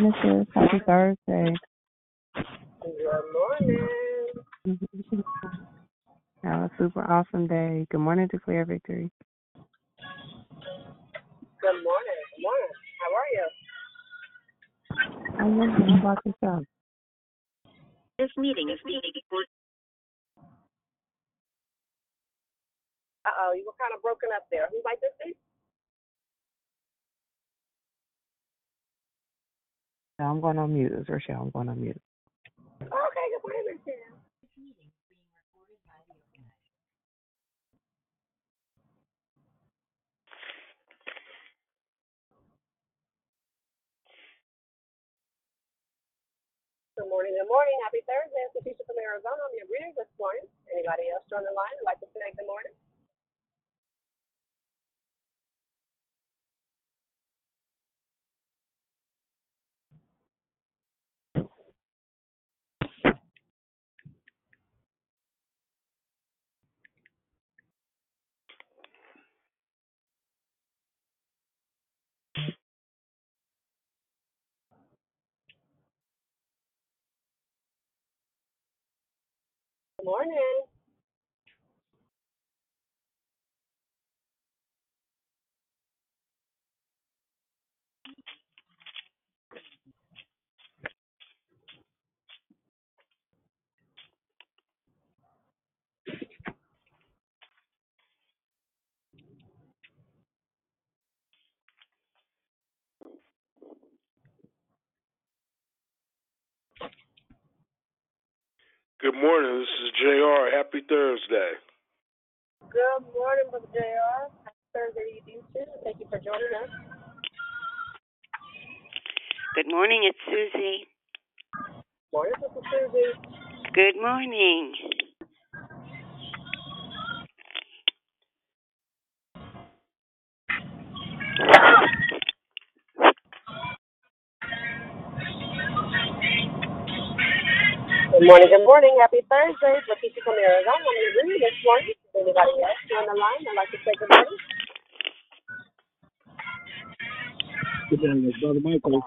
morning, sis. Happy Thursday. Good morning. Have a super awesome day. Good morning, Declare Victory. Good morning. Good morning. How are you? I'm wondering how about yourself? This meeting is meeting. Uh oh, you were kind of broken up there. Who might this be? No, I'm going on mute. It's Rochelle. I'm going on mute. Okay, good morning, Rochelle. Good morning, good morning. Happy Thursday. It's Letitia from Arizona. I'm your reader this morning. Anybody else on the line would like to say good morning? Morning. Good morning. This is JR. Happy Thursday. Good morning, Brother JR. Happy Thursday to you too. Thank you for joining us. Good morning, it's Susie. Morning, Sister Susie. Good morning. Good morning, good morning. Happy Thursday. Letitia from Arizona. I'm reader this morning. Anybody else on the line I'd like to say good morning? Good morning, Brother Michael.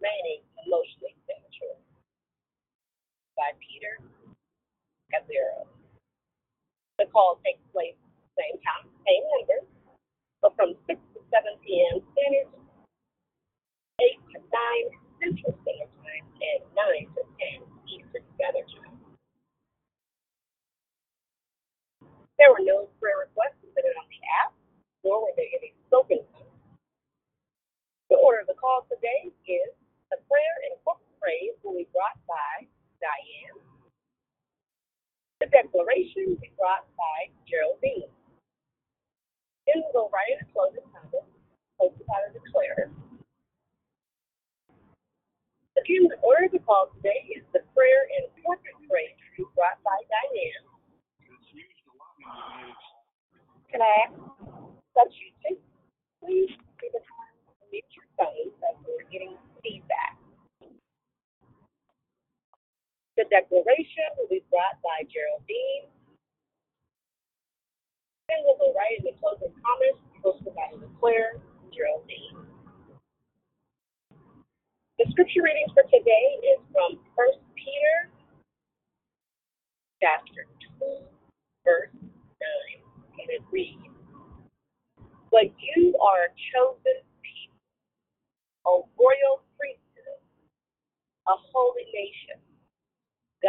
remaining emotionally immature. By Peter Scazzero. The call takes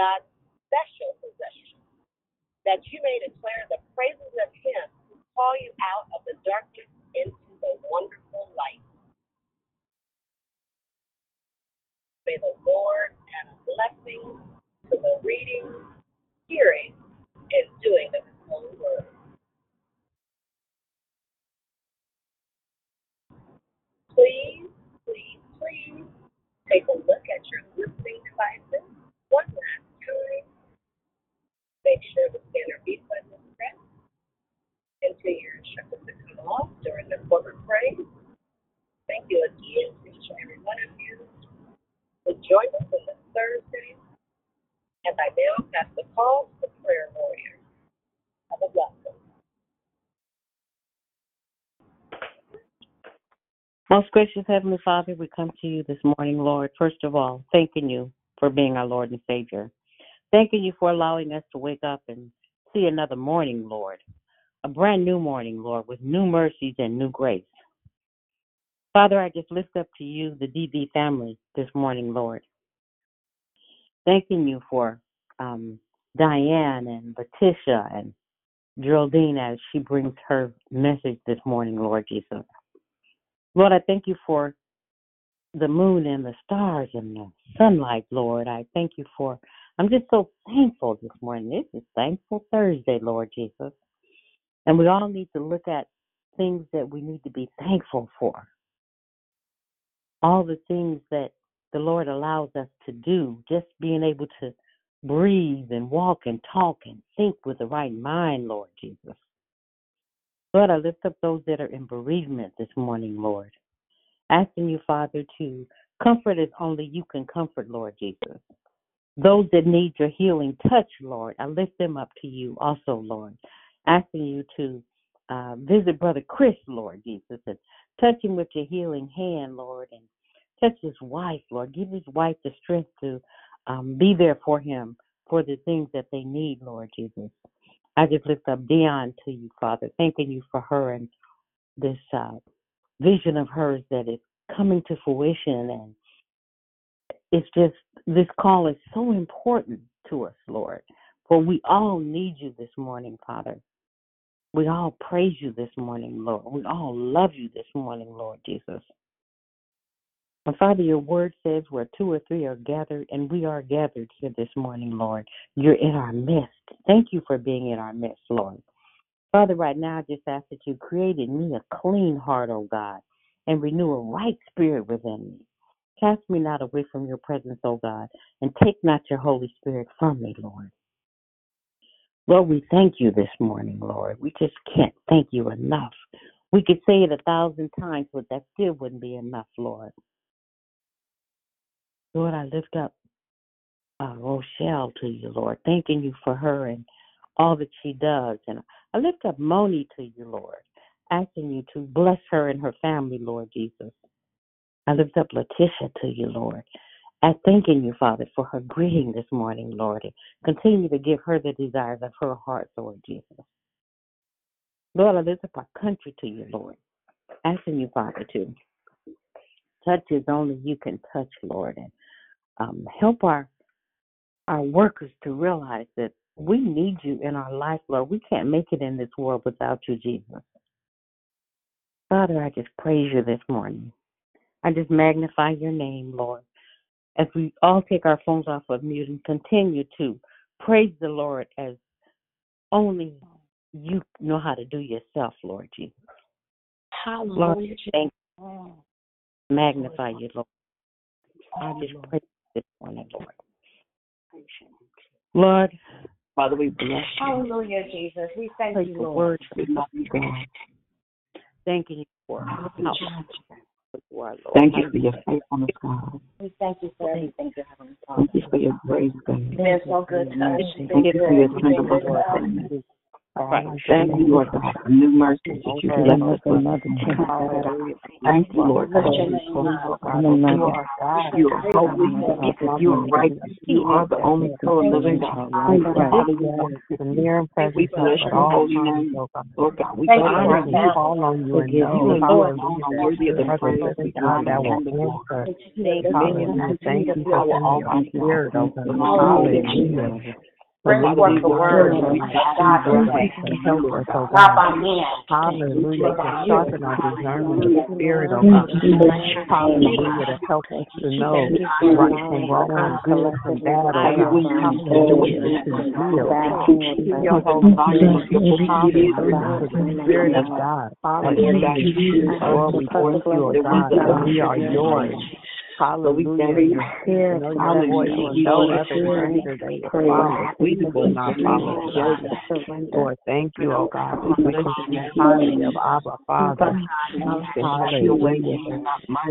that Most gracious Heavenly Father, we come to you this morning, Lord. First of all, thanking you for being our Lord and Savior. Thanking you for allowing us to wake up and see another morning, Lord. A brand new morning, Lord, with new mercies and new grace. Father, I just lift up to you the DB family this morning, Lord. Thanking you for um, Diane and Letitia and Geraldine as she brings her message this morning, Lord Jesus. Lord, I thank you for the moon and the stars and the sunlight, Lord. I thank you for, I'm just so thankful this morning. This is Thankful Thursday, Lord Jesus. And we all need to look at things that we need to be thankful for. All the things that the Lord allows us to do, just being able to breathe and walk and talk and think with the right mind, Lord Jesus. Lord, I lift up those that are in bereavement this morning, Lord. Asking you, Father, to comfort as only you can comfort, Lord Jesus. Those that need your healing touch, Lord, I lift them up to you also, Lord. Asking you to uh, visit Brother Chris, Lord Jesus, and touch him with your healing hand, Lord, and touch his wife, Lord. Give his wife the strength to um, be there for him for the things that they need, Lord Jesus. I just lift up Dion to you, Father, thanking you for her and this uh, vision of hers that is coming to fruition. And it's just, this call is so important to us, Lord, for we all need you this morning, Father. We all praise you this morning, Lord. We all love you this morning, Lord Jesus. And Father, your word says where two or three are gathered, and we are gathered here this morning, Lord. You're in our midst. Thank you for being in our midst, Lord. Father, right now I just ask that you create in me a clean heart, O God, and renew a right spirit within me. Cast me not away from your presence, O God, and take not your Holy Spirit from me, Lord. Lord, we thank you this morning, Lord. We just can't thank you enough. We could say it a thousand times, but that still wouldn't be enough, Lord. Lord, I lift up uh, Rochelle to you, Lord, thanking you for her and all that she does. And I lift up Moni to you, Lord, asking you to bless her and her family, Lord Jesus. I lift up Letitia to you, Lord, and thanking you, Father, for her greeting this morning, Lord, and continue to give her the desires of her heart, Lord Jesus. Lord, I lift up our country to you, Lord, asking you, Father, to touch as only you can touch, Lord, and um, help our our workers to realize that we need you in our life, Lord. We can't make it in this world without you, Jesus. Father, I just praise you this morning. I just magnify your name, Lord. As we all take our phones off of mute and continue to praise the Lord as only you know how to do yourself, Lord Jesus. Lord, Hallelujah. thank you. Magnify you, Lord. I just praise this morning, Lord. Lord, Father, we bless you. Hallelujah, Jesus. We thank praise you, the Lord. word. We love you, God. Thanking you for how you are, Lord. Thank you for your faithfulness, God. We thank you for Thank everything you have done. Thank you for your grace, God. You've been so good to us. Thank you for your You've been tender good to Right. Thank you, Lord God, for new mercies that you bless us with. Thank you, Lord God. Bless your name, You are God. You are holy. You are righteous. You are the only true living God. We bless your holy name. Lord God, we honor you. God. call on you and You alone are worthy of the praise, the God that will and the glory. answer. Thank you. Hallelujah. Thank you Our for sending your Almighty spirit, oh Hallelujah. Hallelujah. Bring For forth the word. us, God, God, today. to help us, oh God. Hallelujah. But To by you. sharpen our discernment of spirit, oh God. Hallelujah. To help us to know right from wrong good from bad, oh God. Hallelujah. To yield to Holy Spirit. Hallelujah. To the Spirit of God. Hallelujah. Lord, we thank you, oh God, that we are yours. Hallelujah. Your know your voice will no other stranger they will follow. We will not follow stranger. Lord, thank you, oh God. We can speak highly of Abba Father. Hallelujah.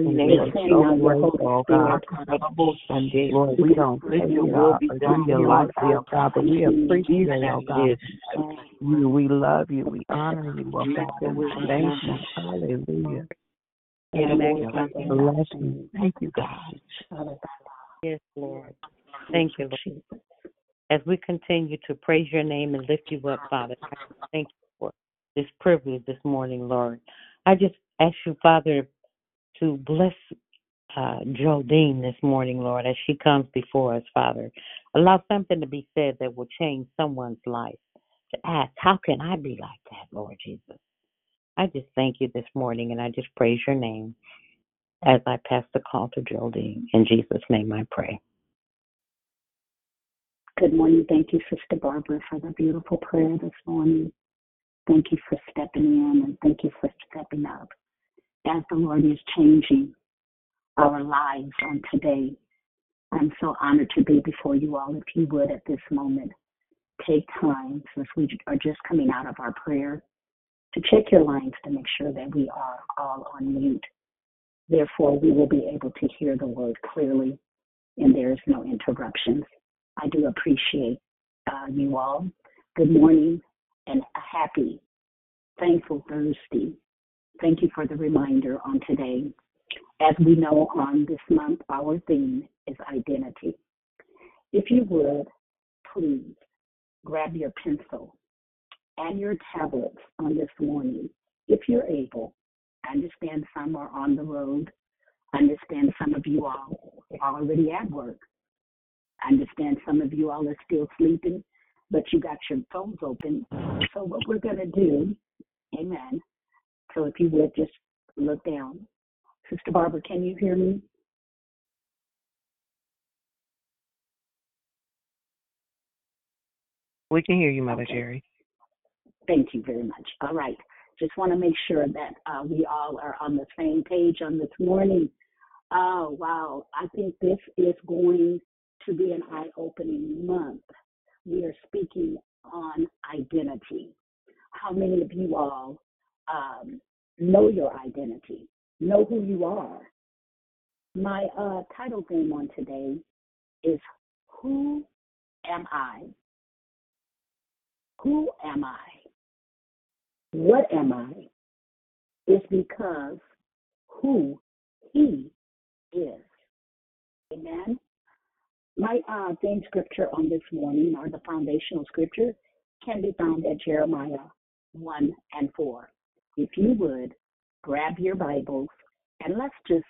And we are so grateful, oh God. Lord, we don't take it out or do you lightly, oh God, but we appreciate, oh God. You, we love you. We honor you, oh God. We thank you. Hallelujah. Bless you. Thank you, God. Yes, Lord. Thank you, Lord. As we continue to praise your name and lift you up, Father, I thank you for this privilege this morning, Lord. I just ask you, Father, to bless uh, Geraldine this morning, Lord, as she comes before us, Father. Allow something to be said that will change someone's life. To ask, how can I be like that, Lord Jesus? I just thank you this morning and I just praise your name as I pass the call to Geraldine. In Jesus' name I pray. Good morning. Thank you, Sister Barbara, for the beautiful prayer this morning. Thank you for stepping in and thank you for stepping up as the Lord is changing our lives on today. I'm so honored to be before you all. If you would at this moment, take time since we are just coming out of our prayer to check your lines to make sure that we are all on mute. Therefore, we will be able to hear the word clearly and there is no interruptions. I do appreciate uh, you all. Good morning and a happy, thankful Thursday. Thank you for the reminder on today. As we know, on this month, our theme is identity. If you would, please grab your pencil and your tablets on this morning, if you're able. I understand some are on the road. I understand some of you all are already at work. I understand some of you all are still sleeping, but you got your phones open. So what we're going to do, amen. So if you would just look down. Sister Barbara, can you hear me? We can hear you, Mother Okay. Jerry. Thank you very much. All right. Just want to make sure that uh, we all are on the same page on this morning. Oh, wow. I think this is going to be an eye opening month. We are speaking on identity. How many of you all um, know your identity? Know who you are? My uh, title theme on today is Who Am I? Who am I? What am I? It's because who He is. Amen. My uh, theme scripture on this morning, or the foundational scripture, can be found at Jeremiah 1 and 4. If you would, grab your Bibles and let's just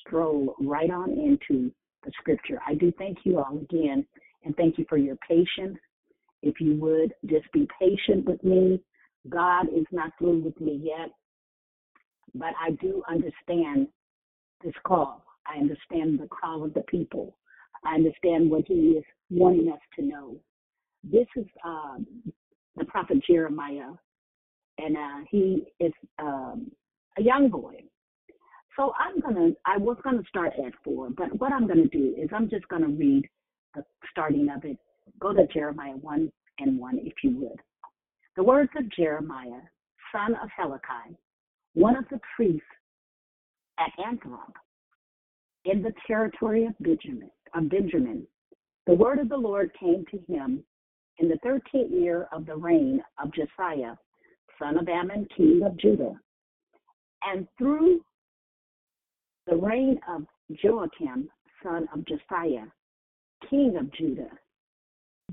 stroll right on into the scripture. I do thank you all again and thank you for your patience. If you would, just be patient with me. God is not through with me yet, but I do understand this call. I understand the call of the people. I understand what He is wanting us to know. This is um, the prophet Jeremiah, and uh, he is um, a young boy. So I'm gonna. I was gonna start at four, but what I'm gonna do is I'm just gonna read the starting of it. Go to Jeremiah one and one, if you would. The words of Jeremiah, son of Hilkiah, one of the priests at Anthrop, in the territory of Benjamin. Of Benjamin, the word of the Lord came to him in the thirteenth year of the reign of Josiah, son of Amon, king of Judah, and through the reign of Joachim, son of Josiah, king of Judah,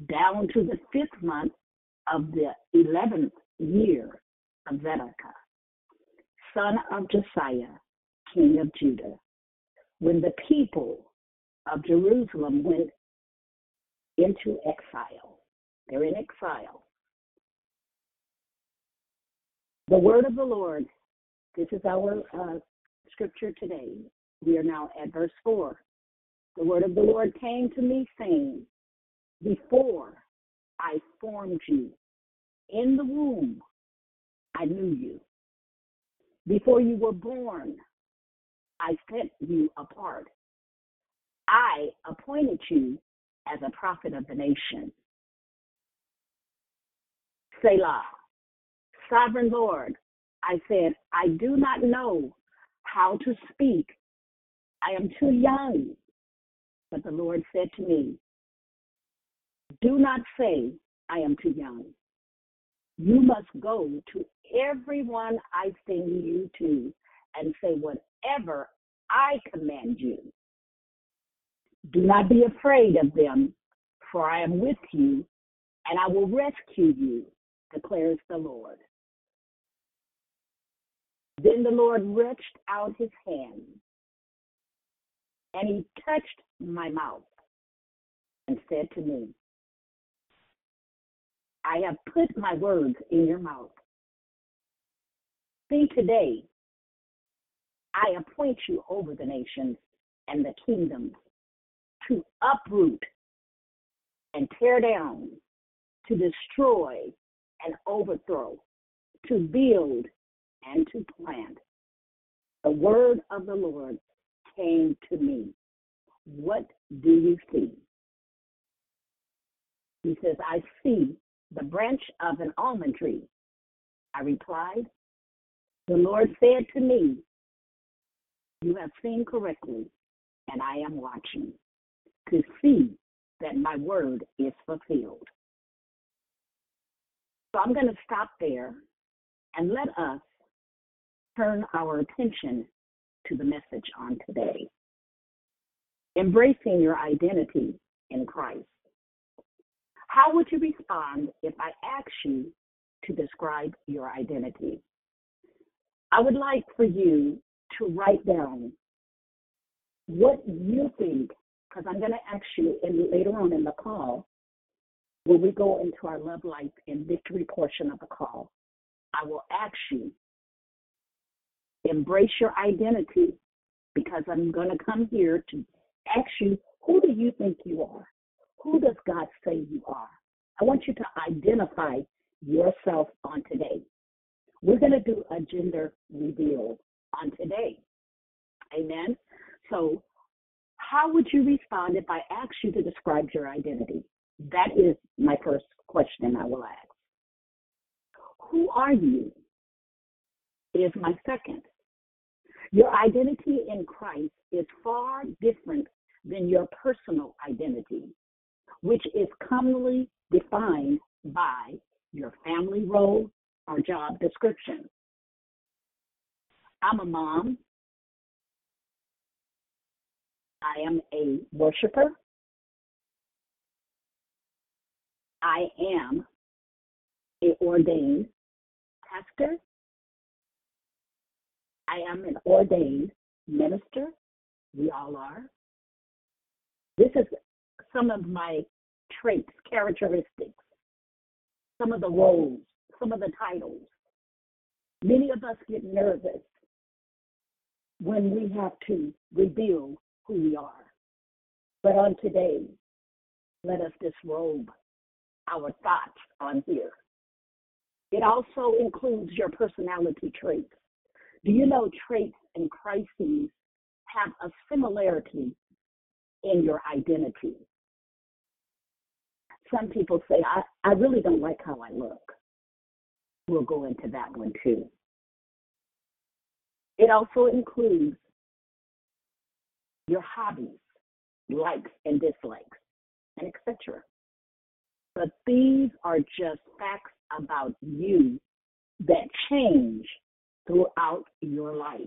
down to the fifth month of the eleventh year of Zedekiah, son of Josiah, king of Judah, when the people of Jerusalem went into exile. They're in exile. The word of the Lord, this is our uh, scripture today. We are now at verse 4. The word of the Lord came to me, saying, Before I formed you in the womb, I knew you. Before you were born, I set you apart. I appointed you as a prophet of the nation. Selah. Sovereign Lord, I said, I do not know how to speak. I am too young. But the Lord said to me, Do not say, I am too young. You must go to everyone I send you to and say whatever I command you. Do not be afraid of them, for I am with you, and I will rescue you, declares the Lord. Then the Lord reached out his hand, and he touched my mouth and said to me, I have put my words in your mouth. See, today I appoint you over the nations and the kingdoms to uproot and tear down, to destroy and overthrow, to build and to plant. The word of the Lord came to me. What do you see? He says, I see the branch of an almond tree. I replied, The Lord said to me, You have seen correctly, and I am watching to see that my word is fulfilled. So I'm going to stop there and let us turn our attention to the message on today. Embracing your identity in Christ. How would you respond if I asked you to describe your identity? I would like for you to write down what you think, because I'm going to ask you in, later on in the call, when we go into our love life and victory portion of the call, I will ask you, embrace your identity, because I'm going to come here to ask you, who do you think you are? Who does God say you are? I want you to identify yourself on today. We're going to do a gender reveal on today. Amen. So, how would you respond if I asked you to describe your identity? That is my first question I will ask. Who are you? Is my second. Your identity in Christ is far different than your personal identity, which is commonly defined by your family role or job description. I'm a mom. I am a worshiper. I am a ordained pastor. I am an ordained minister. We all are. This is some of my traits, characteristics, some of the roles, some of the titles. Many of us get nervous when we have to reveal who we are. But on today, let us disrobe our thoughts on here. It also includes your personality traits. Do you know traits and crises have a similarity in your identity? Some people say, I, I really don't like how I look. We'll go into that one too. It also includes your hobbies, likes and dislikes, and etc. But these are just facts about you that change throughout your life.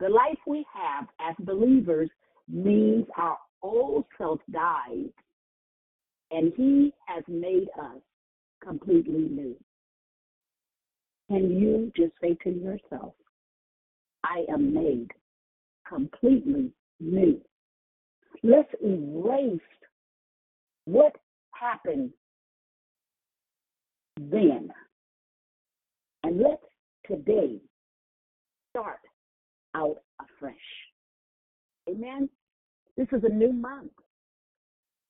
The life we have as believers means our old self dies and he has made us completely new. Can you just say to yourself, I am made completely new? Let's erase what happened then. And let's today start out afresh. Amen. This is a new month.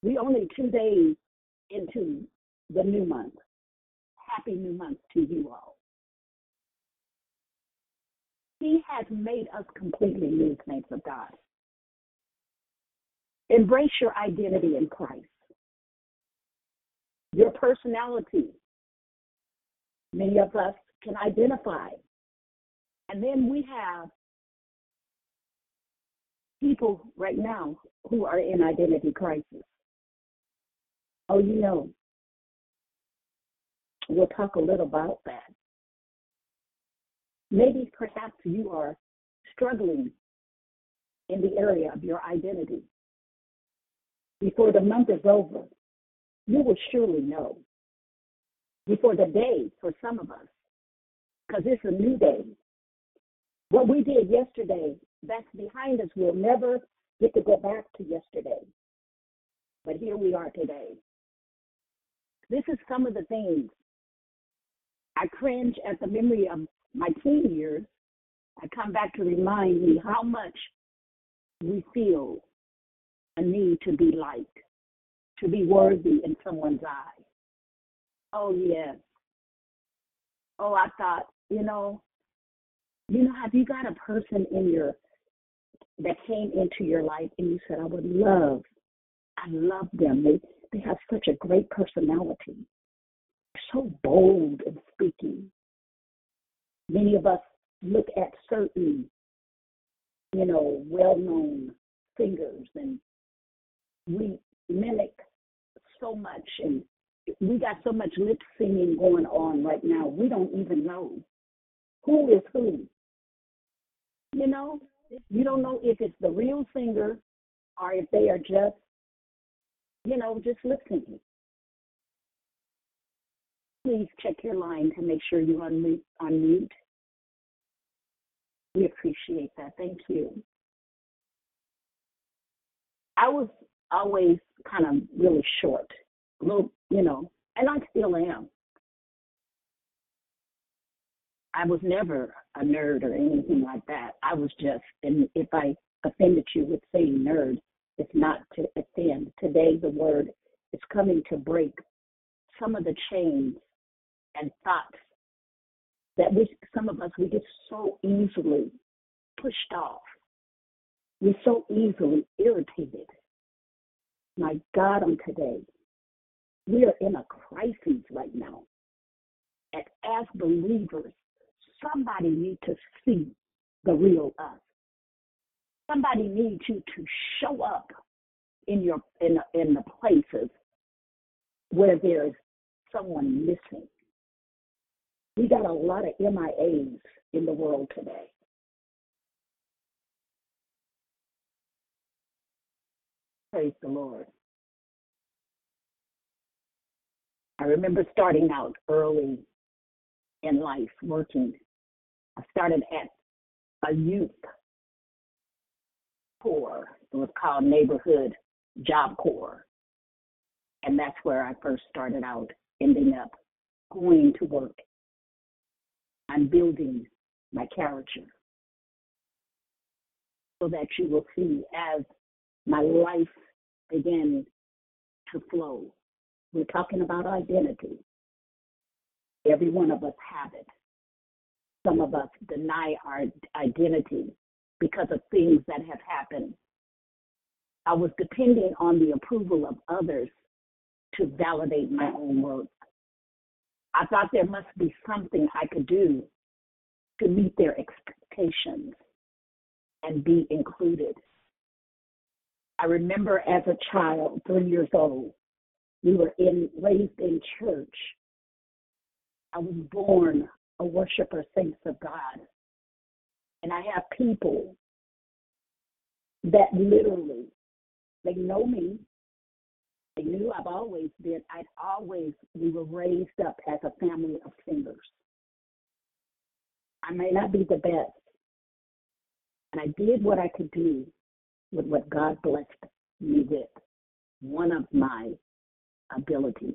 We only two days into the new month. Happy new month to you all. He has made us completely new, saints of God. Embrace your identity in Christ. Your personality. Many of us can identify. And then we have people right now who are in identity crisis. Oh, you know, we'll talk a little about that. Maybe perhaps you are struggling in the area of your identity. Before the month is over, you will surely know. Before the day, for some of us, because it's a new day. What we did yesterday, that's behind us. We'll never get to go back to yesterday. But here we are today. This is some of the things. I cringe at the memory of my teen years. I come back to remind me how much we feel a need to be liked, to be worthy in someone's eyes. Oh, yes. Oh, I thought, you know, you know, have you got a person in your that came into your life and you said, I would love, I love them. They they have such a great personality. So bold in speaking. Many of us look at certain, you know, well known singers and we mimic so much and we got so much lip singing going on right now. We don't even know who is who. You know, you don't know if it's the real singer or if they are just, you know, just lip syncing. Please check your line to make sure you're on mute. We appreciate that. Thank you. I was always kind of really short, a little, you know, and I still am. I was never a nerd or anything like that. I was just, and if I offended you with saying nerd, it's not to offend. Today, the word is coming to break some of the chains and thoughts that we, some of us, we get so easily pushed off. We're so easily irritated. My God, on today, we are in a crisis right now. And as believers, somebody needs to see the real us. Somebody needs you to show up in your in in the places where there's someone missing. We got a lot of MIAs in the world today. Praise the Lord. I remember starting out early in life working. I started at a youth corps. It was called Neighborhood Job Corps. And that's where I first started out, ending up going to work and building my character. So that you will see as my life began to flow. We're talking about identity. Every one of us have it. Some of us deny our identity because of things that have happened. I was depending on the approval of others to validate my own worth. I thought there must be something I could do to meet their expectations and be included. I remember as a child, three years old, we were in raised in church. I was born a worshiper, saints of God. And I have people that literally, they know me. They knew I've always been, I'd always, we were raised up as a family of singers. I may not be the best. And I did what I could do with what God blessed me with. One of my abilities,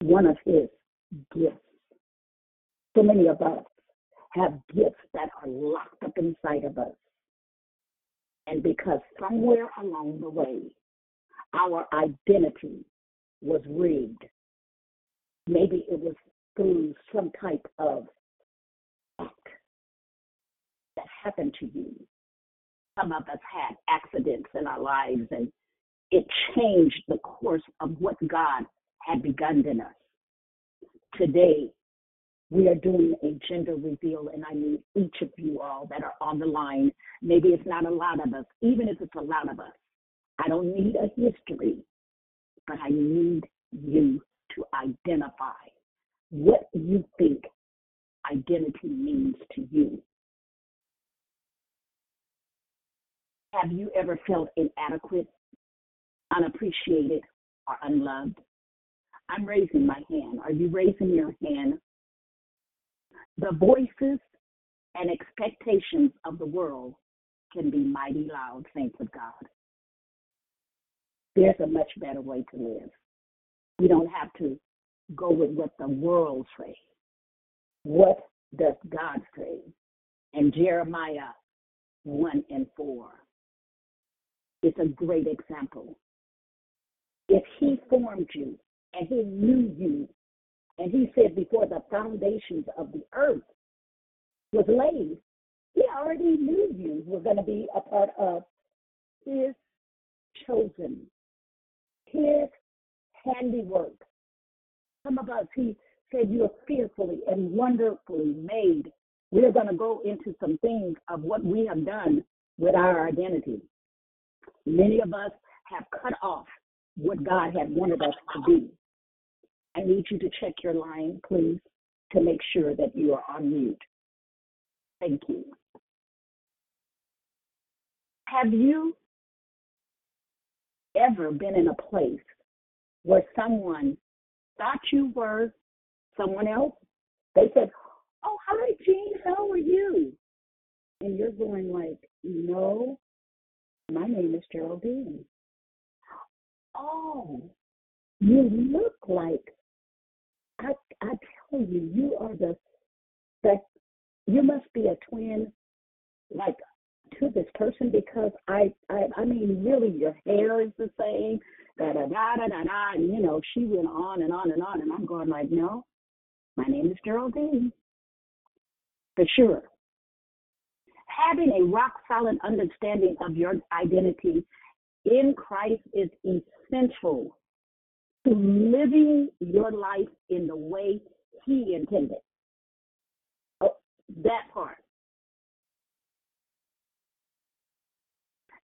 one of His gifts. So many of us have gifts that are locked up inside of us. And because somewhere along the way, our identity was rigged, maybe it was through some type of act that happened to you. Some of us had accidents in our lives, and it changed the course of what God had begun in us. Today, we are doing a gender reveal, and I need each of you all that are on the line. Maybe it's not a lot of us, even if it's a lot of us. I don't need a history, but I need you to identify what you think identity means to you. Have you ever felt inadequate, unappreciated, or unloved? I'm raising my hand. Are you raising your hand? The voices and expectations of the world can be mighty loud, saints of God. There's a much better way to live. We don't have to go with what the world says. What does God say? And Jeremiah 1 and 4 is a great example. if He formed you and He knew you, and He said before the foundations of the earth was laid, He already knew you were going to be a part of His chosen, His handiwork. Some of us, He said, You're fearfully and wonderfully made. We're going to go into some things of what we have done with our identity. Many of us have cut off what God had wanted us to be. I need you to check your line, please, to make sure that you are on mute. Thank you. Have you ever been in a place where someone thought you were someone else? They said, Oh, hi, Jean, how are you? And you're going like, No, my name is Geraldine. Oh, you look like I I tell you, you are the that you must be a twin like to this person because I I I mean really your hair is the same, da da da da da da and you know, she went on and on and on and I'm going like, No, my name is Geraldine. For sure. Having a rock solid understanding of your identity in Christ is essential to living your life in the way He intended. Oh, that part.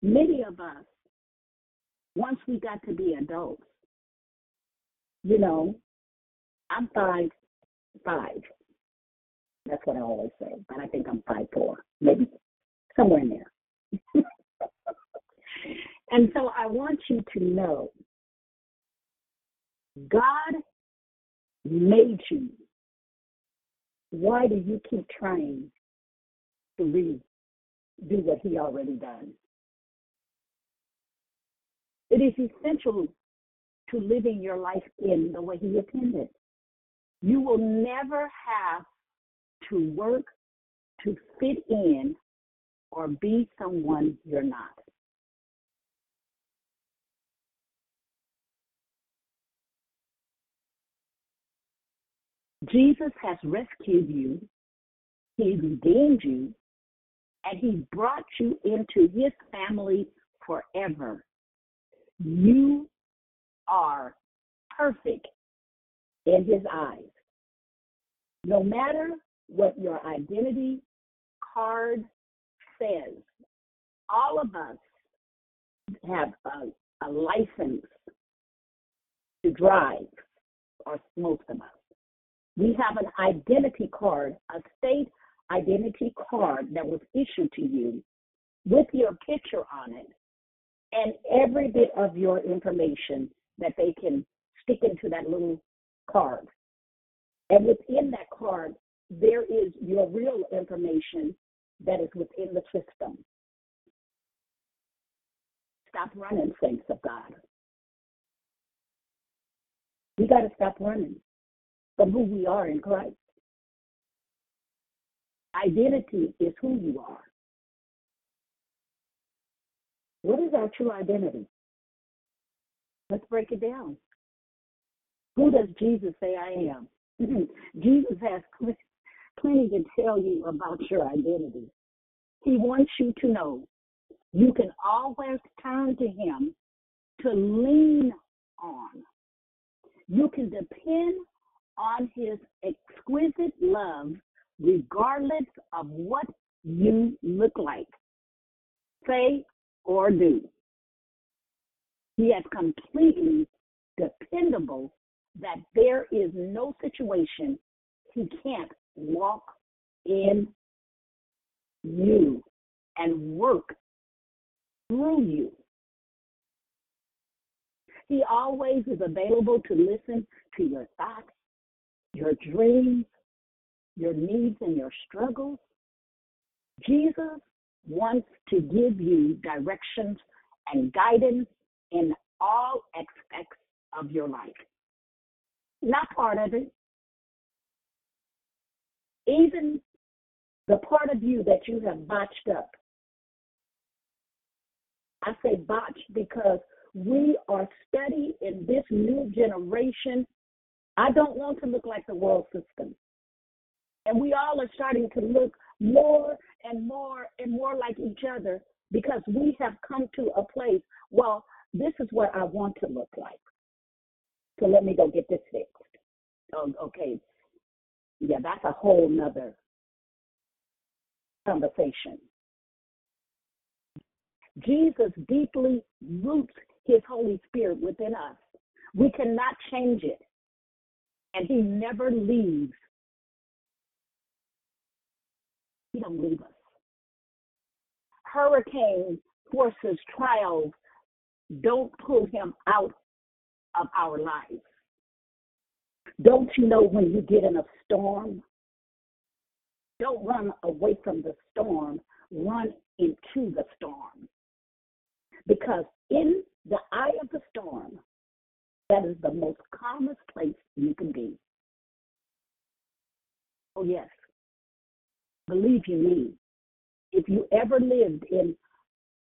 Many of us, once we got to be adults, you know, I'm five five. That's what I always say, but I think I'm five four, maybe somewhere in there. and so I want you to know God made you. Why do you keep trying to redo what He already done? It is essential to living your life in the way He intended. You will never have to work to fit in or be someone you're not. Jesus has rescued you, He redeemed you, and He brought you into His family forever. You are perfect in His eyes. No matter what your identity card says, all of us have a, a license to drive, or most of us. We have an identity card, a state identity card that was issued to you with your picture on it and every bit of your information that they can stick into that little card. And within that card, there is your real information that is within the system. Stop running, saints of God. We got to stop running from who we are in Christ. Identity is who you are. What is our true identity? Let's break it down. Who does Jesus say I am? Jesus has plenty to tell you about your identity. He wants you to know you can always turn to Him to lean on. You can depend on His exquisite love regardless of what you look like, say, or do. He is completely dependable that there is no situation he can't walk in you and work through you. He always is available to listen to your thoughts, your dreams, your needs, and your struggles. Jesus wants to give you directions and guidance in all aspects of your life. Not part of it. Even the part of you that you have botched up. I say botched because we are steady in this new generation. I don't want to look like the world system. And we all are starting to look more and more and more like each other because we have come to a place, well, this is what I want to look like. So let me go get this fixed. Oh, okay. Yeah, that's a whole nother conversation. Jesus deeply roots his Holy Spirit within us. We cannot change it. And he never leaves. He don't leave us. Hurricanes, forces, trials don't pull him out of our lives. Don't you know when you get in a storm? Don't run away from the storm, run into the storm. Because in the eye of the storm, that is the most calmest place you can be. Oh, yes. Believe you me, if you ever lived in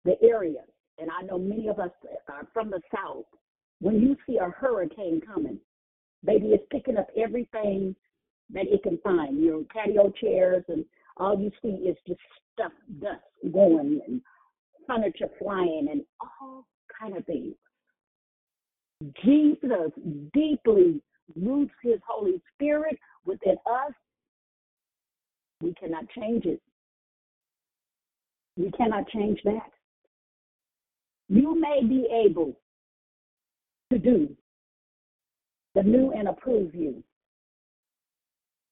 the area, and I know many of us are from the South, when you see a hurricane coming, baby, it's picking up everything that it can find. Your patio chairs, and all you see is just stuff, dust going, and furniture flying, and all kind of things. Jesus deeply roots His Holy Spirit within us. We cannot change it. We cannot change that. You may be able to do the new and approve you.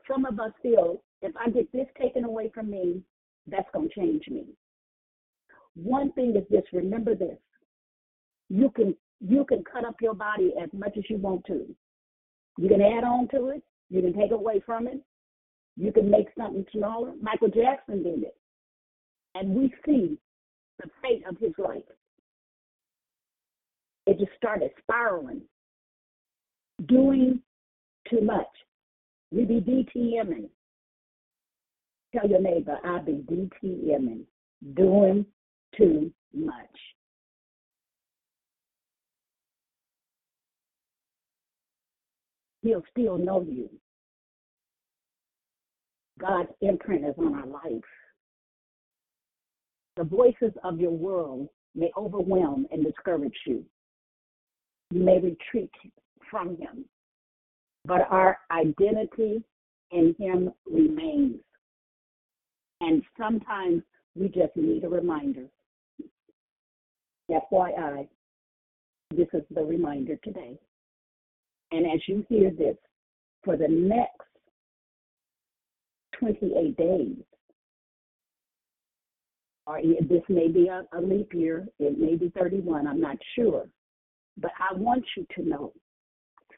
Some of us feel if I get this taken away from me, that's going to change me. One thing is this remember this. You can you can cut up your body as much as you want to. You can add on to it, you can take away from it, you can make something smaller. Michael Jackson did it. And we see the fate of his life. It just started spiraling, doing too much. We be DTMing. Tell your neighbor, I be DTMing, doing too much. He'll still know you. God's imprint is on our life. The voices of your world may overwhelm and discourage you. You may retreat from Him, but our identity in Him remains. And sometimes we just need a reminder. FYI, this is the reminder today. And as you hear this, for the next 28 days, or this may be a, a leap year, it may be 31, I'm not sure. But I want you to know,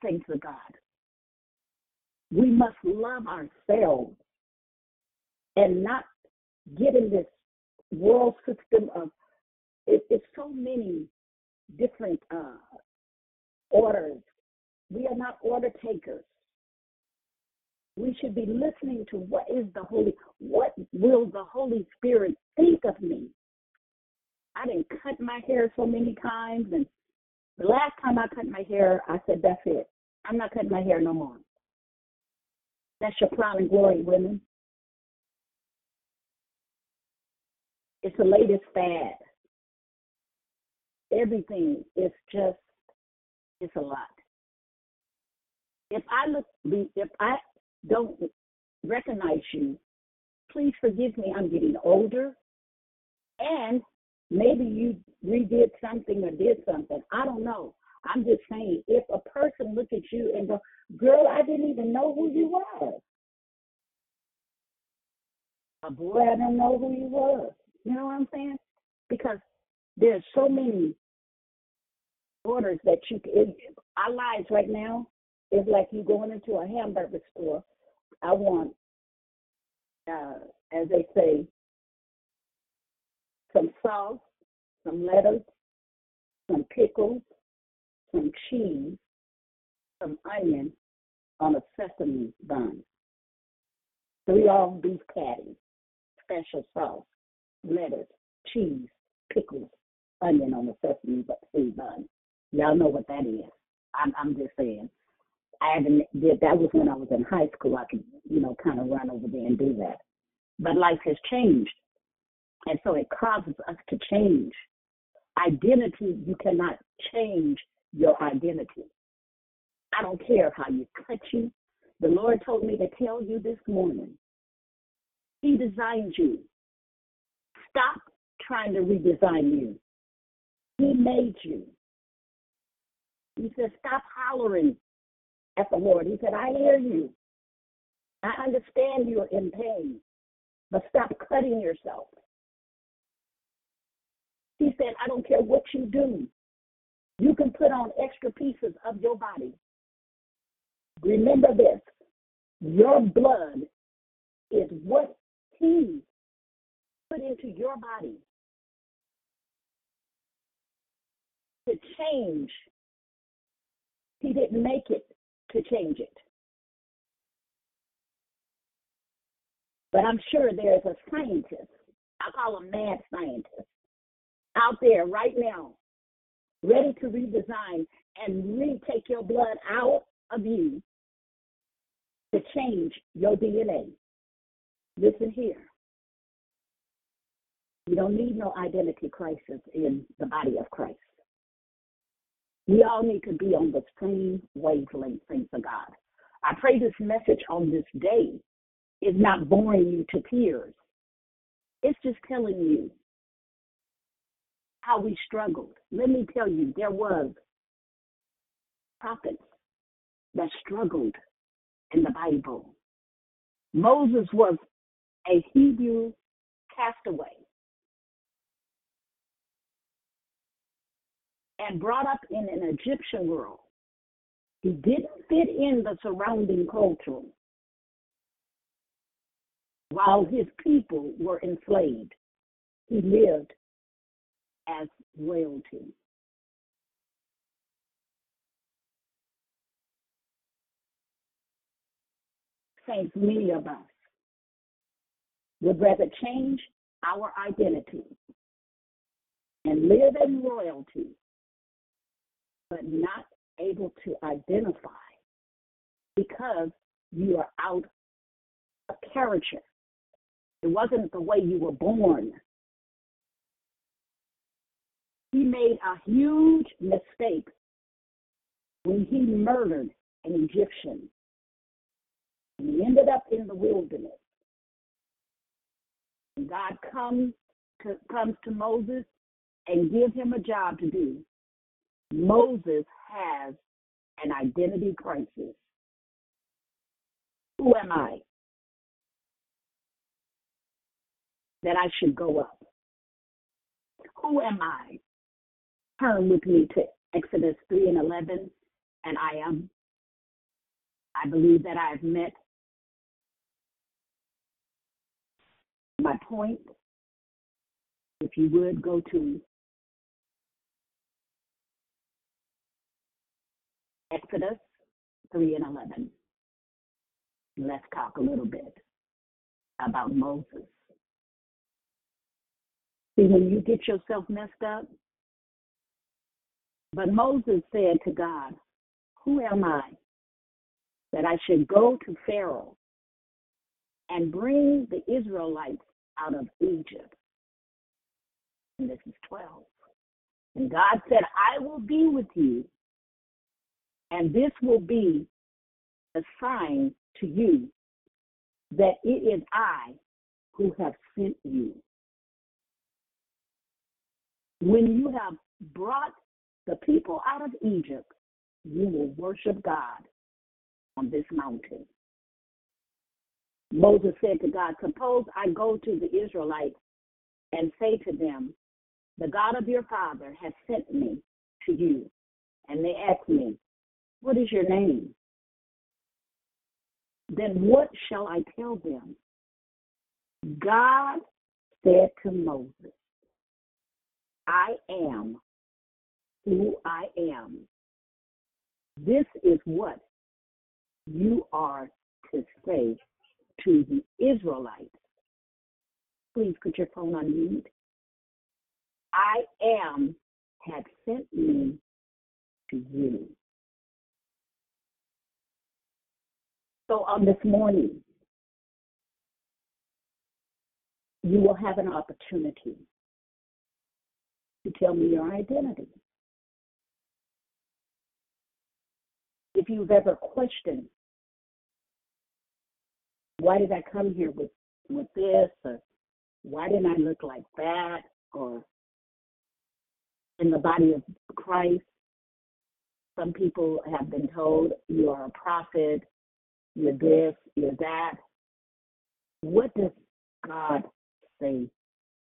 thanks to God, we must love ourselves and not get in this world system of it, it's so many different uh, orders. We are not order takers. We should be listening to what is the Holy, what will the Holy Spirit think of me? I didn't cut my hair so many times, and the last time I cut my hair, I said, "That's it. I'm not cutting my hair no more." That's your pride and glory, women. It's the latest fad. Everything is just, it's a lot. If I look, if I don't recognize you, please forgive me. I'm getting older, and maybe you redid something or did something. I don't know. I'm just saying, if a person look at you and go, "Girl, I didn't even know who you were," a boy, I don't know who you were. You know what I'm saying? Because there's so many orders that you can. Our lives right now is like you going into a hamburger store I want, uh, as they say, some sauce, some lettuce, some pickles, some cheese, some onion on a sesame bun. Three all beef patties, special sauce, lettuce, cheese, pickles, onion on a sesame bun. Y'all know what that is. I'm, I'm just saying. I haven't did that was when I was in high school. I could, you know, kind of run over there and do that. But life has changed. And so it causes us to change. Identity, you cannot change your identity. I don't care how you cut you. The Lord told me to tell you this morning. He designed you. Stop trying to redesign you. He made you. He said, stop hollering at the Lord. He said, I hear you. I understand you're in pain, but stop cutting yourself. He said, I don't care what you do. You can put on extra pieces of your body. Remember this your blood is what He put into your body to change. He didn't make it to change it. But I'm sure there's a scientist, I call him mad scientist, out there right now, ready to redesign and retake your blood out of you to change your DNA. Listen here. You don't need no identity crisis in the body of Christ. We all need to be on the same wavelength, thanks to God. I pray this message on this day is not boring you to tears. It's just telling you how we struggled. Let me tell you, there was prophets that struggled in the Bible. Moses was a Hebrew castaway and brought up in an Egyptian world. He didn't fit in the surrounding culture while his people were enslaved. He lived as royalty. Saints, many of us would rather change our identity and live in royalty, but not able to identify because you are out of character. It wasn't the way you were born. He made a huge mistake when he murdered an Egyptian. And he ended up in the wilderness. And God comes to, comes to Moses and gives him a job to do. Moses has an identity crisis. Who am I? That I should go up. Who am I? Turn with me to Exodus 3 and 11, and I am. I believe that I have met my point. If you would go to Exodus 3 and 11. Let's talk a little bit about Moses. See, when you get yourself messed up, but Moses said to God, Who am I that I should go to Pharaoh and bring the Israelites out of Egypt? And this is 12. And God said, I will be with you and this will be a sign to you that it is I who have sent you. When you have brought the people out of Egypt, you will worship God on this mountain. Moses said to God, Suppose I go to the Israelites and say to them, The God of your father has sent me to you. And they ask me, what is your name? Then what shall I tell them? God said to Moses, I am who I am. This is what you are to say to the Israelites. Please put your phone on mute. I am had sent me to you. So on this morning, you will have an opportunity to tell me your identity. If you've ever questioned, why did I come here with, with this, or why didn't I look like that, or in the body of Christ, some people have been told you are a prophet, you're this, you're that. What does God say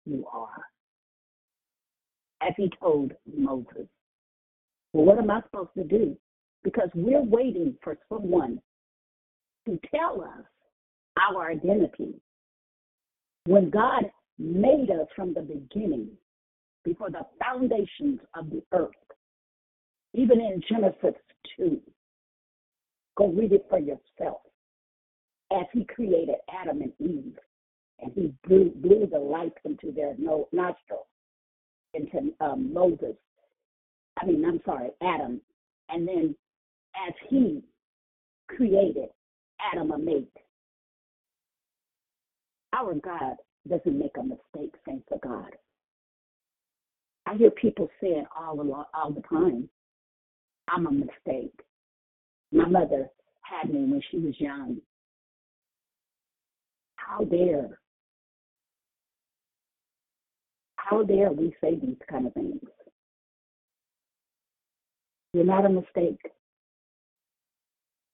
you are? As he told Moses. Well, what am I supposed to do? Because we're waiting for someone to tell us our identity. When God made us from the beginning, before the foundations of the earth, even in Genesis 2, go read it for yourself. As he created Adam and Eve, and he blew, blew the life into their no, nostrils, into um, Moses, I mean, I'm sorry, Adam. And then as he created Adam a mate, our God doesn't make a mistake, thanks to God. I hear people saying all the all the time, "I'm a mistake." My mother had me when she was young. How dare? How dare we say these kind of things? You're not a mistake.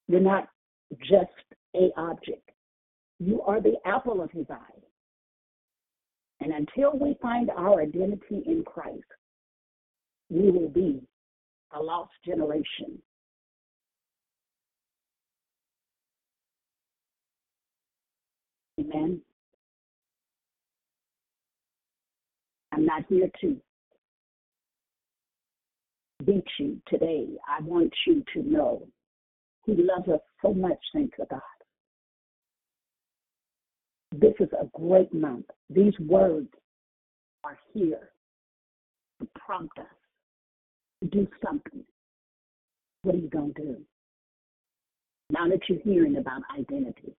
You're not just a object. You are the apple of his eye. And until we find our identity in Christ, we will be a lost generation. Amen. I'm not here to beat you today. I want you to know He loves us so much, thanks to God. This is a great month. These words are here to prompt us to do something. What are you going to do? Now that you're hearing about identity,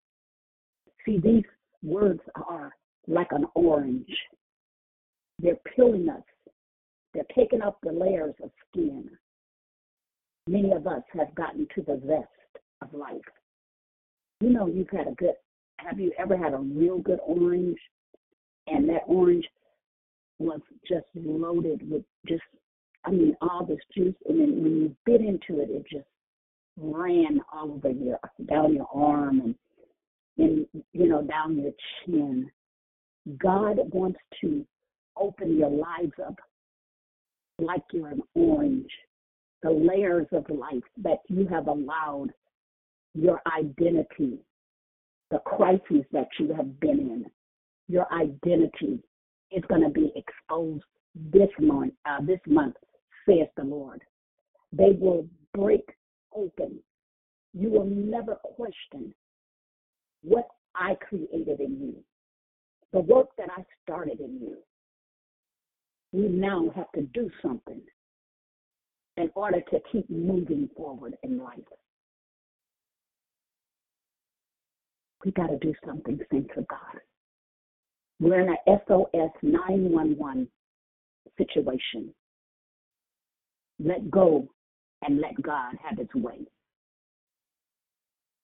see, these words are like an orange. They're peeling us, they're taking off the layers of skin. Many of us have gotten to the zest of life. You know, you've had a good have you ever had a real good orange and that orange was just loaded with just I mean all this juice and then when you bit into it it just ran all over your down your arm and and you know down your chin. God wants to open your lives up like you're an orange. The layers of life that you have allowed your identity the crises that you have been in, your identity is going to be exposed this month, uh, this month, says the Lord. They will break open. You will never question what I created in you, the work that I started in you. We now have to do something in order to keep moving forward in life. We got to do something, thanks to God. We're in a SOS 911 situation. Let go and let God have his way.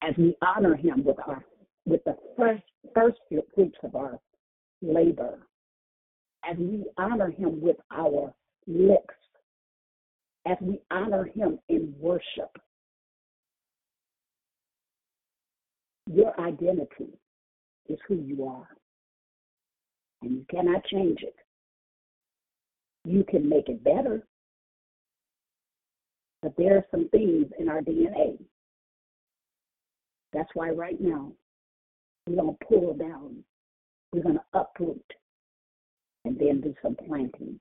As we honor him with our with the first first fruits of our labor, as we honor him with our lips, as we honor him in worship, Your identity is who you are. And you cannot change it. You can make it better. But there are some things in our DNA. That's why right now we're going to pull down, we're going to uproot, and then do some planting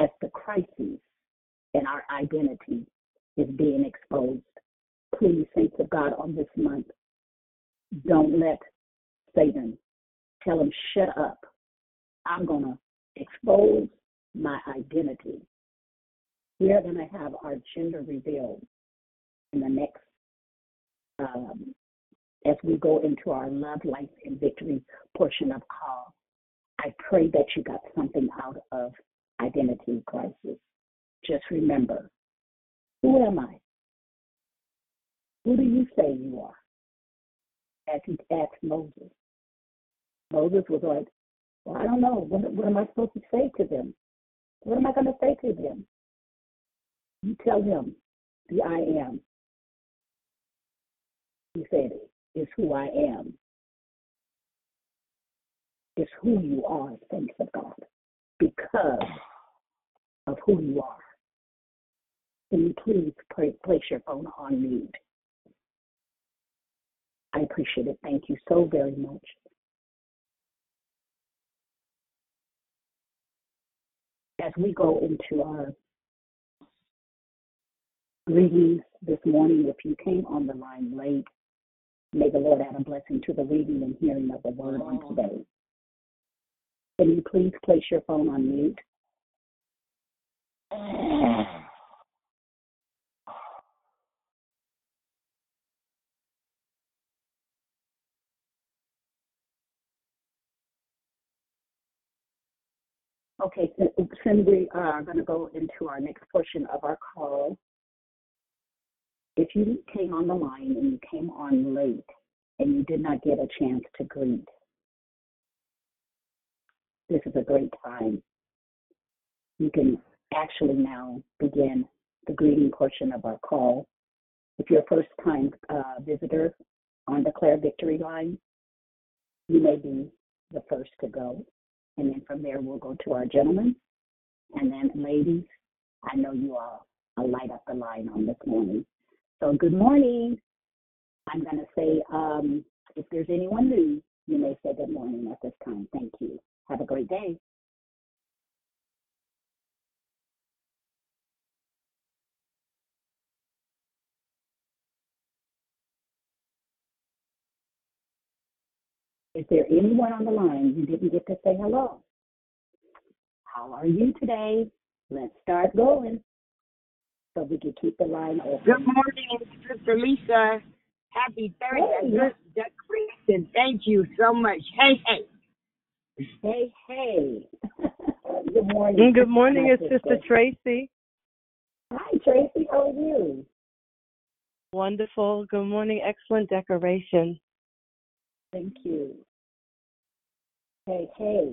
as the crisis in our identity is being exposed. Please, saints of God, on this month, don't let Satan tell him, shut up. I'm going to expose my identity. we are going to have our gender revealed in the next, um, as we go into our love, life, and victory portion of call. I pray that you got something out of identity crisis. Just remember, who am I? Who do you say you are? As he asked Moses. Moses was like, well, I don't know. What, what am I supposed to say to them? What am I going to say to them? You tell him, the I am. He said, is who I am. Is who you are, thanks of God, because of who you are. Can you please place your phone on mute? I appreciate it. Thank you so very much. As we go into our readings this morning, if you came on the line late, may the Lord add a blessing to the reading and hearing of the word on today. Can you please place your phone on mute? Okay, so since we are uh, going to go into our next portion of our call, if you came on the line and you came on late and you did not get a chance to greet, this is a great time. You can actually now begin the greeting portion of our call. If you're a first time uh, visitor on the Declare Victory Line, you may be the first to go. And then from there, we'll go to our gentlemen. And then, ladies, I know you all light up the line on this morning. So, good morning. I'm going to say, um, if there's anyone new, you may say good morning at this time. Thank you. Have a great day. Is there anyone on the line you didn't get to say hello? How are you today? Let's start going so we can keep the line open. Good morning, Sister Lisa. Happy Thursday. Good declaration. Thank you so much. Hey, hey. Hey, hey. Good morning. Good morning, it's Sister sister. Tracy. Hi, Tracy. How are you? Wonderful. Good morning. Excellent decoration. Thank you. Hey, hey.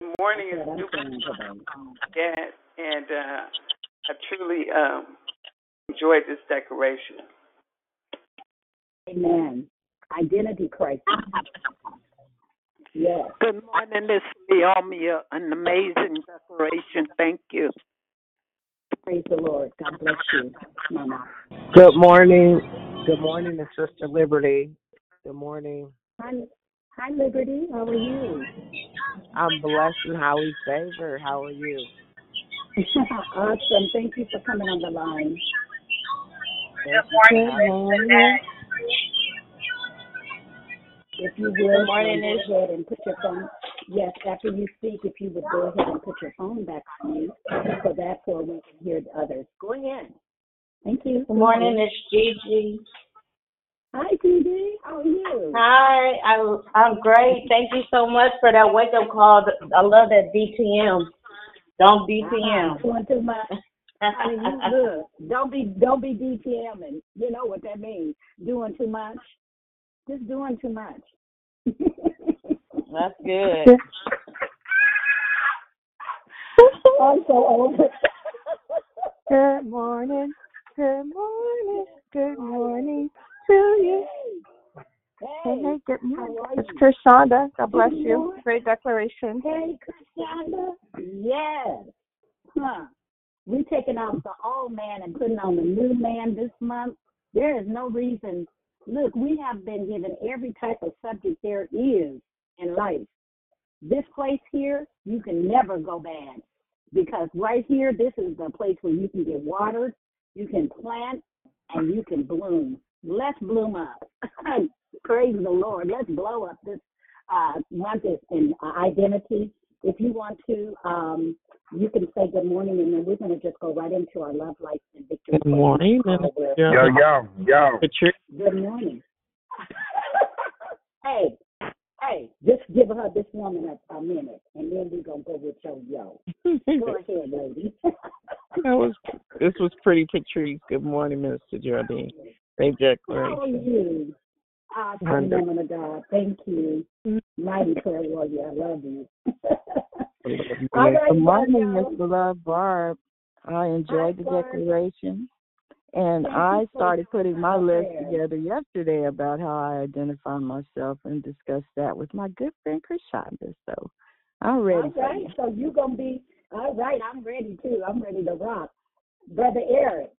Good morning, That's it's what I'm Duke saying today. Dad, and uh, I truly um, enjoyed this decoration. Amen. Identity crisis. Yes. Good morning, Miss Leomia. An amazing decoration. Thank you. Praise the Lord. God bless you, Mama. Good morning. Good morning to Sister Liberty. Good morning. Hi, hi, Liberty. How are you? I'm blessed and highly favored. How are you? Awesome. Thank you for coming on the line. Thank you for having me. If you would, Good morning, um, Ish. go ahead and put your phone. Yes, after you speak, if you would go ahead and put your phone back on mute, so that's where we can hear the others. Go ahead. Thank you. Good morning, it's Gigi. Hi, TD. How are you? Hi, I'm I'm great. Thank you so much for that wake up call. I love that DTM. Don't DTM. Doing too much. Honey, you good. Don't be don't be DTMing. You know what that means. Doing too much. Just doing too much. That's good. I'm so it. Good morning. Good morning. Good morning to you. Hey, Hey, good morning. It's you? Kershonda. God bless you. Great declaration. Hey, Cassandra. Yes. Huh. We're taking off the old man and putting on the new man this month. There is no reason. Look, we have been given every type of subject there is in life. This place here, you can never go bad because right here, this is the place where you can get watered, you can plant, and you can bloom. Let's bloom up. Praise the Lord. Let's blow up this uh, month is in uh, identity. If you want to um, you can say good morning, and then we're going to just go right into our love life and victory. Good morning, question Minister call Joe. where- Yo, yo, yo. Good morning. hey, hey, just give her this woman a, a minute, and then we're going to go with your yo. Go ahead, lady. That was this was pretty Patrice. Good morning, Minister Geraldine. Great How are declaration. you? Awesome Wonderful. woman of God. Thank you. Mighty prayer warrior. I love you. All right, Good morning. Mr. Love Barb. I enjoyed the Barb. declaration. And Thank I started putting my list together yesterday about how I identify myself and discussed that with my good friend Krishanda. So I'm ready All you. so you gonna be all right. I'm ready too. I'm ready to rock, brother Eric.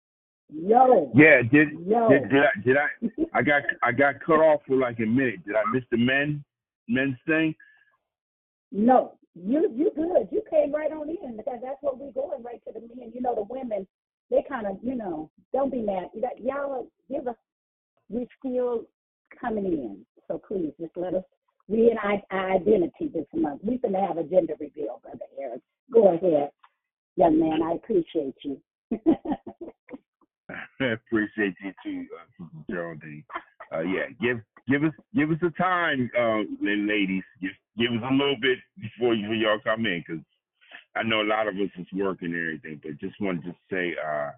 Yo, Yeah, did yo. did, did I did I I got I got cut off for like a minute. Did I miss the men men's thing? No, you you good. You came right on in because that's what we're going right to the men. You know the women, they kind of you know don't be mad. You got y'all give us. We still coming in, so please just let us we in our, our identity this month. We're gonna have a gender reveal, brother Eric. Go ahead, young man. I appreciate you. Appreciate you too, uh, Geraldine. Uh, yeah, give give us give us a time, uh, ladies. Give give us a little bit before you y'all come in, because I know a lot of us is working and everything. But just wanted to just say, uh,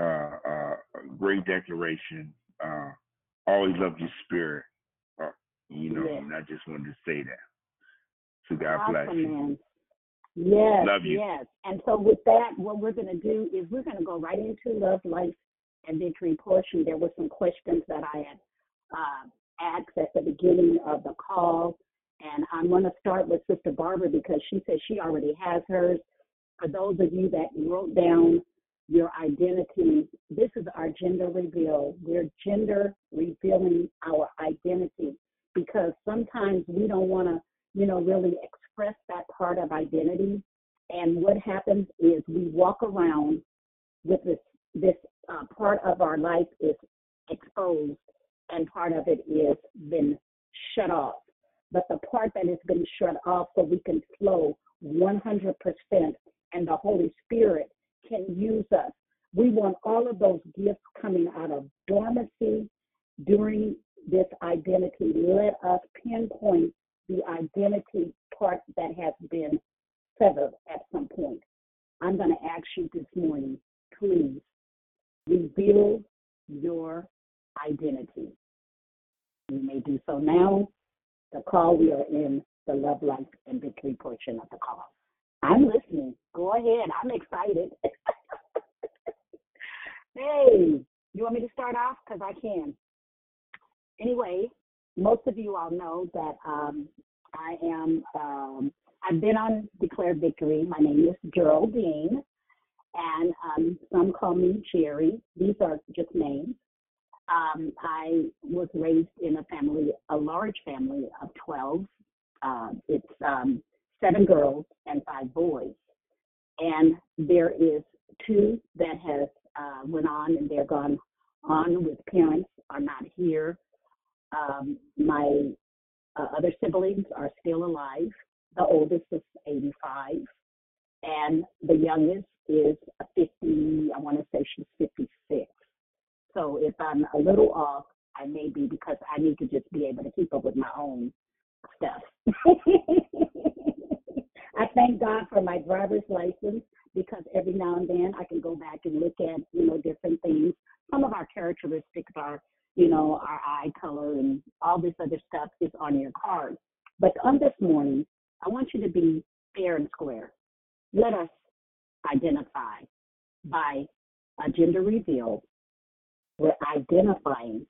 uh, uh, great declaration. Uh, always love your spirit. Uh, you know, Yes. and I just wanted to say that. So God bless you. man. Yes, Love you. yes. And so with that, what we're going to do is we're going to go right into love, life, and victory portion. There were some questions that I had uh, asked at the beginning of the call, and I'm going to start with Sister Barbara because she said she already has hers. For those of you that wrote down your identity, this is our gender reveal. We're gender revealing our identity because sometimes we don't want to you know, really express that part of identity. And what happens is we walk around with this this uh, part of our life is exposed, and part of it is been shut off. But the part that has been shut off, so we can flow 100%, and the Holy Spirit can use us. We want all of those gifts coming out of dormancy during this identity. Let us pinpoint the identity part that has been severed at some point. I'm going to ask you this morning, please reveal your identity. You may do so now. The call, we are in the love, life, and victory portion of the call. I'm listening. Go ahead. I'm excited. hey, you want me to start off? Because I can. Anyway, most of you all know that um, I am, um, I've been on Declare Victory. My name is Geraldine, and um, some call me Jerry. These are just names. Um, I was raised in a family, a large family of 12. Uh, it's um, seven girls and five boys. And there is two that has uh, went on and they're gone on with parents, are not here. Um, my uh, other siblings are still alive. The oldest is 85, and the youngest is 50. I want to say she's 56. So if I'm a little off, I may be because I need to just be able to keep up with my own stuff. I thank God for my driver's license because every now and then I can go back and look at, you know, different things. Some of our characteristics are, you know, our eye color and all this other stuff is on your card. But on this morning, I want you to be fair and square. Let us identify by a gender reveal. We're identifying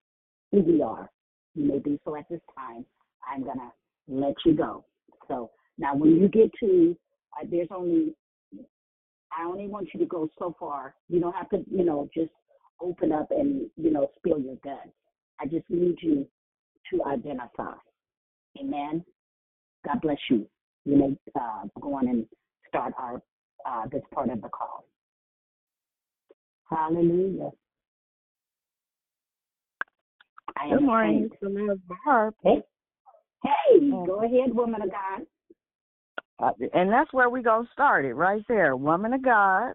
who we are. You may do so at this time. I'm going to let you go. So now when you get to, uh, there's only, I only want you to go so far. You don't have to, you know, just open up and, you know, spill your guts. I just need you to identify. Amen. God bless you. You may uh, go on and start our uh, this part of the call. Hallelujah. I Good morning. Barb. Hey, hey, go ahead, woman of God. Uh, and that's where we gonna start it right there. Woman of God,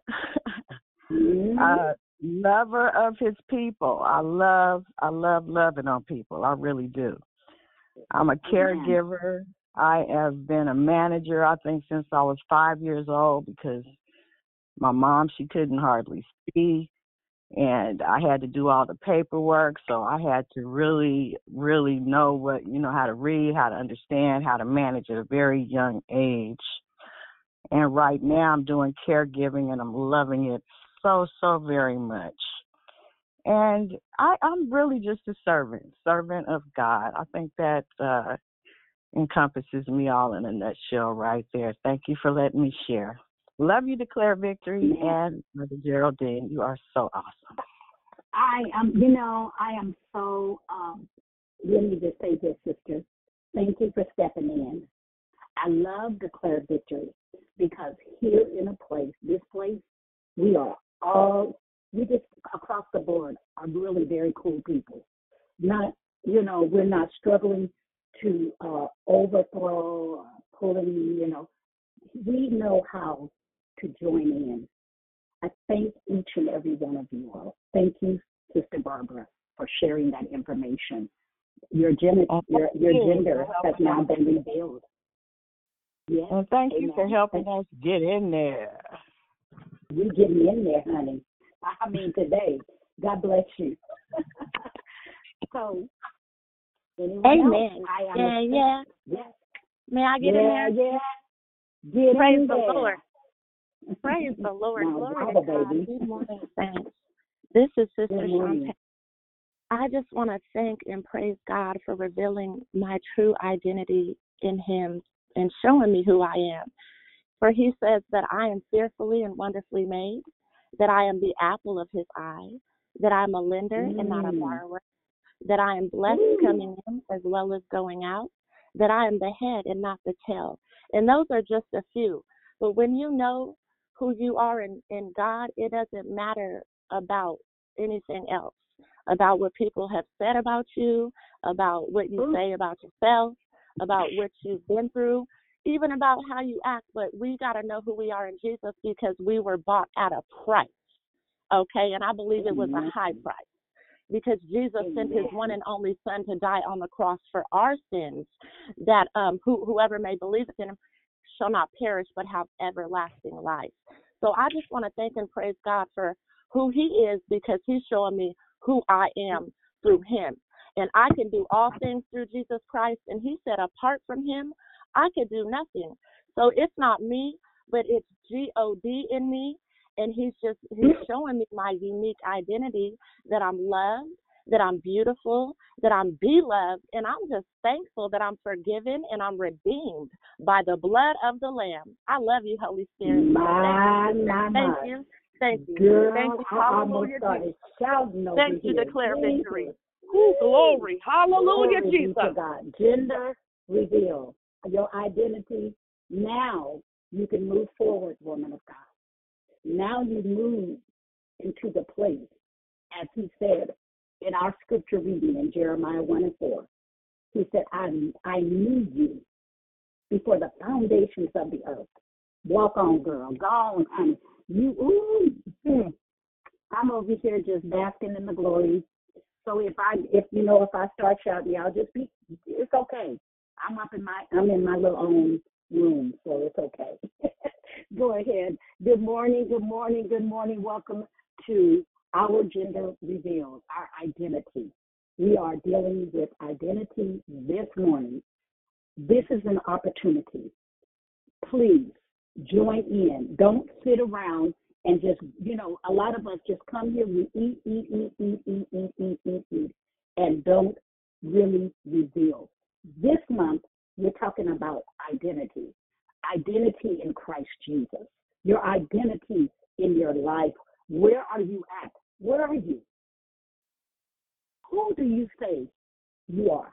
Mm-hmm. uh, lover of His people. I love, I love loving on people. I really do. I'm a caregiver. I have been a manager. I think since I was five years old because my mom she couldn't hardly see, and I had to do all the paperwork. So I had to really, really know what you know how to read, how to understand, how to manage at a very young age. And right now I'm doing caregiving and I'm loving it so, so very much. And I, I'm really just a servant, servant of God. I think that uh, encompasses me all in a nutshell right there. Thank you for letting me share. Love you, Declare Victory, and Mother Geraldine. You are so awesome. I am, you know, I am so, um, let me just say this, sister. Thank you for stepping in. I love Declare Victory because here in a place, this place, we are all, we just across the board are really very cool people. Not, you know, we're not struggling to uh, overthrow, pulling, you know, we know how to join in. I thank each and every one of you all. Thank you, Sister Barbara, for sharing that information. Your, gen- oh, your, your gender has now been revealed. Yes. And thank you for amen. helping us get in there. You getting in there, honey. I mean, today. God bless you. so, anyone Amen. else? I Yeah, yeah. Yes. May I get yeah, in there? Yeah, Get Praise in the there. Lord. Praise the Lord. Glory to God. Good morning, saints. This is Sister. Shantae. I just want to thank and praise God for revealing my true identity in Him and showing me who I am. For He says that I am fearfully and wonderfully made, that I am the apple of His eye, that I am a lender and not a Mm. borrower, that I am blessed coming in as well as going out, that I am the head and not the tail. And those are just a few. But when you know who you are in, in God, it doesn't matter about anything else, about what people have said about you, about what you say about yourself, about what you've been through, even about how you act. But we got to know who we are in Jesus because we were bought at a price. Okay. And I believe it was a high price because Jesus sent his one and only son to die on the cross for our sins that um who, whoever may believe in him shall not perish but have everlasting life. So I just want to thank and praise God for who he is because he's showing me who I am through him. And I can do all things through Jesus Christ and he said apart from him I could do nothing. So it's not me, but it's G O D in me and he's just he's showing me my unique identity that I'm loved, that I'm beautiful, that I'm beloved, and I'm just thankful that I'm forgiven and I'm redeemed by the blood of the Lamb. I love you, Holy Spirit. My, Thank you. my, Thank my. you. Thank you. Girl, Thank you. Hallelujah. Thank you. here. Declare Jesus. victory. Ooh, glory. Hallelujah, Glory Jesus. to God. Gender reveal your identity. Now you can move forward, woman of God. Now you move into the place, as he said in our scripture reading in Jeremiah 1 and 4. He said, I, I knew you before the foundations of the earth. Walk on, girl. Go on, honey. You, ooh. I'm over here just basking in the glory. So if I, if you know, if I start shouting, y'all just be, it's okay. I'm up in my, I'm in my little own room, so it's okay. Go ahead. Good morning, good morning, good morning. Welcome to our gender reveals our identity. We are dealing with identity this morning. This is an opportunity. Please join in. Don't sit around and just, you know, a lot of us just come here, we eat, eat, eat, eat, eat, eat, eat, eat, eat, and don't really reveal. This month, we're talking about identity identity in Christ Jesus, your identity in your life. Where are you at? Where are you? Who do you say you are?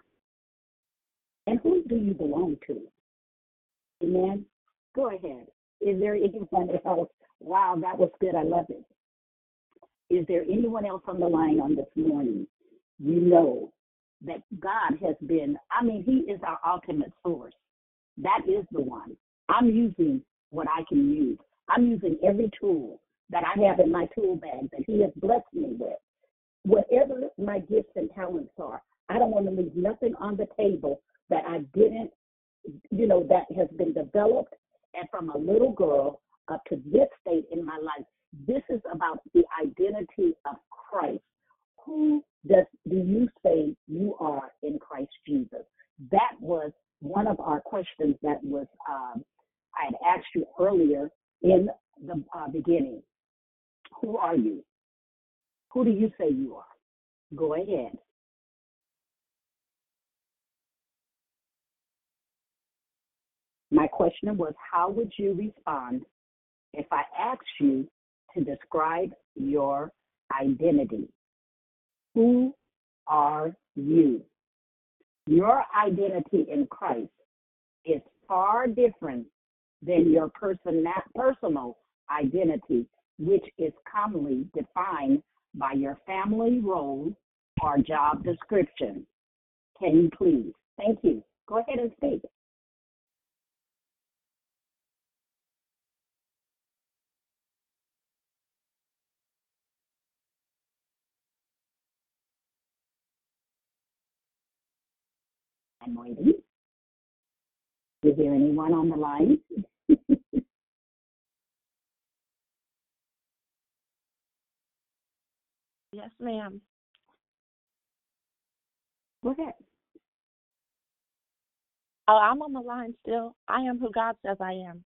And who do you belong to? Amen. Go ahead. Is there anyone else? Wow, that was good. I love it. Is there anyone else on the line on this morning? You know that God has been, I mean, He is our ultimate source. That is the one. I'm using what I can use. I'm using every tool that I have in my tool bag that He has blessed me with. Whatever my gifts and talents are, I don't want to leave nothing on the table that I didn't, you know, that has been developed and from a little girl up to this state in my life. This is about the identity of Christ. Who does do you say you are in Christ Jesus? That was one of our questions that was um, I had asked you earlier in the uh, beginning. Who are you? Who do you say you are? Go ahead. My question was, how would you respond if I asked you to describe your identity? Who are you? Your identity in Christ is far different than your person, personal identity, which is commonly defined by your family role or job description. Can you please? Thank you. Go ahead and speak. I'm waiting. Is there anyone on the line? Yes, ma'am. Go ahead. Oh, I'm on the line still. I am who God says I am.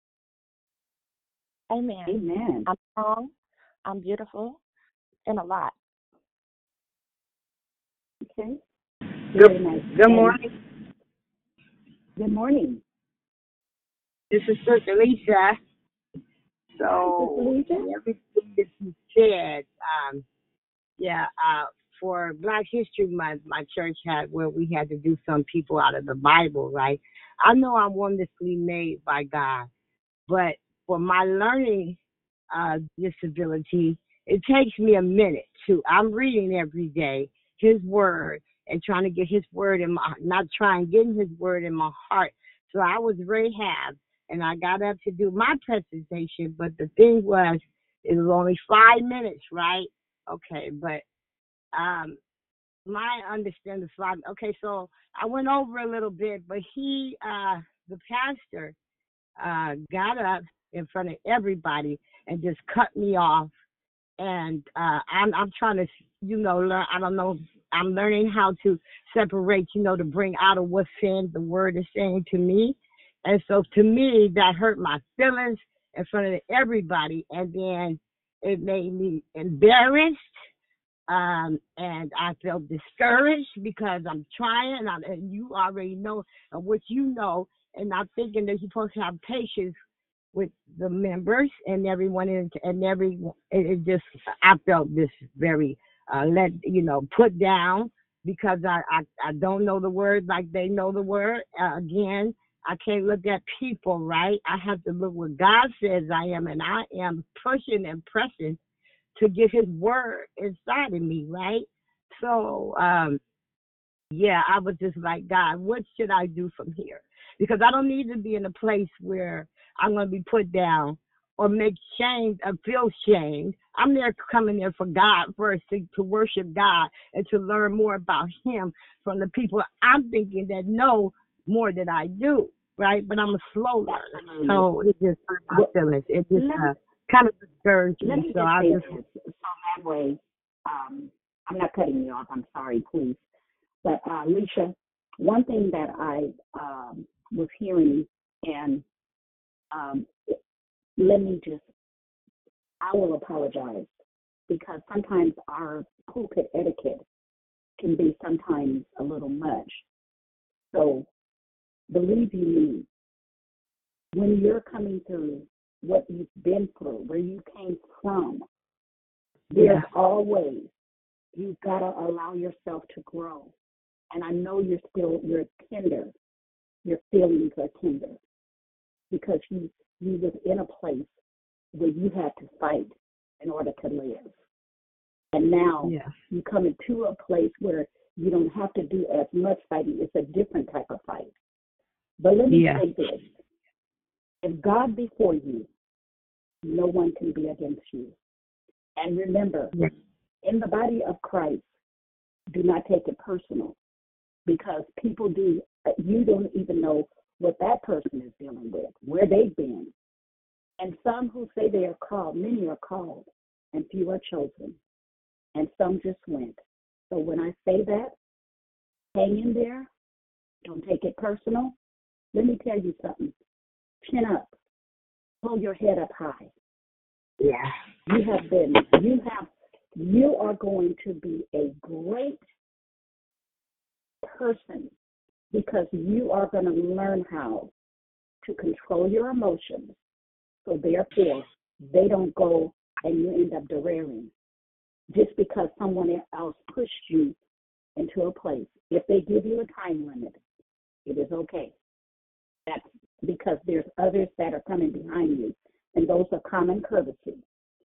Amen. Amen. I'm strong. I'm beautiful, and a lot. Okay. Good, Very nice. good morning. Good morning. This is Sister Lisa. Hi, So Sister Lisa. everything that you said, um, yeah, uh, for Black History Month, my church had where we had to do some people out of the Bible, right? I know I'm wonderfully made by God, but for my learning uh, disability, it takes me a minute to. I'm reading every day His Word and trying to get His Word in my, not trying getting His Word in my heart. So I was rehab, and I got up to do my presentation, but the thing was, it was only five minutes, right? Okay, but um, my understanding five. Okay, so I went over a little bit, but he, uh, the pastor, uh, got up in front of everybody and just cut me off. And uh, I'm I'm trying to, you know, learn. I don't know. I'm learning how to separate, you know, to bring out of what's saying the word is saying to me. And so to me, that hurt my feelings in front of everybody, and then it made me embarrassed um, and I felt discouraged because I'm trying, and, I, and you already know what you know, and I'm thinking that you're supposed to have patience with the members and everyone, and, and every it just I felt this very uh, let you know put down because I, I I don't know the word like they know the word. Uh, again, I can't look at people right. I have to look what God says I am, and I am pushing and pressing to get his word inside of me, right? So, um, yeah, I was just like, God, what should I do from here? Because I don't need to be in a place where I'm going to be put down or make shame or feel shamed. I'm there coming there for God first to, to worship God and to learn more about Him from the people I'm thinking that know more than I do, right? But I'm a slow learner, so it just my feelings. It just let, uh, kind of discouraged me. me So I just so that way, um, I'm not cutting you off. I'm sorry, please. But uh, Alicia, one thing that I um, was hearing, and um, let me just, I will apologize because sometimes our pulpit etiquette can be sometimes a little much. So believe you me, when you're coming through what you've been through, where you came from, there's Yeah. always you've got to allow yourself to grow. And I know you're still you're tender. Your feelings are tender because you you was in a place where you had to fight in order to live. And now yeah. you come into a place where you don't have to do as much fighting. It's a different type of fight. But let me Yeah. say this. If God be for you, no one can be against you. And remember, in the body of Christ, do not take it personal because people do, you don't even know what that person is dealing with, where they've been. And some who say they are called, many are called, and few are chosen. And some just went. So when I say that, hang in there. Don't take it personal. Let me tell you something. Chin up. Hold your head up high. Yeah. You have been, you have, you are going to be a great person because you are going to learn how to control your emotions. So therefore, they don't go and you end up derailing just because someone else pushed you into a place. If they give you a time limit, it is okay. Because there's others that are coming behind you, and those are common courtesy.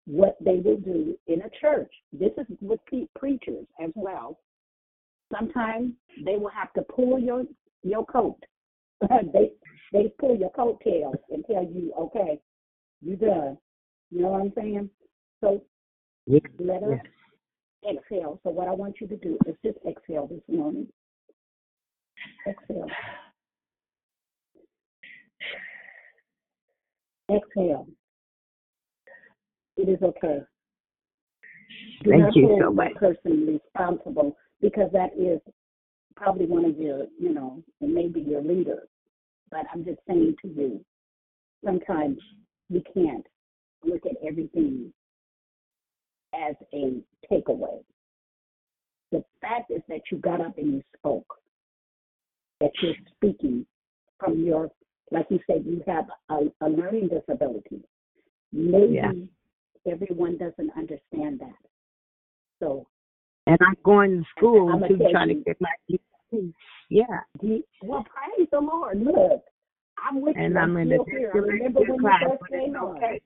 What they will do in a church, this is with preachers as well. Sometimes they will have to pull your your coat. they they pull your coattails and tell you, okay, you done. You know what I'm saying? So let us exhale. So what I want you to do is just exhale this morning. Exhale. Exhale. It is okay. Do Thank not you hold so that much. person responsible because that is probably one of your, you know, maybe your leader. But I'm just saying to you, sometimes we can't look at everything as a takeaway. The fact is that you got up and you spoke, that you're speaking from your, like you said, you have a, a learning disability. Maybe Yeah. everyone doesn't understand that. So, And I'm going to school I'ma to try to get my GED. Yeah. well, praise the Lord. Look, I'm with And you. And I'm in the here. I remember when class, you first but it's came okay.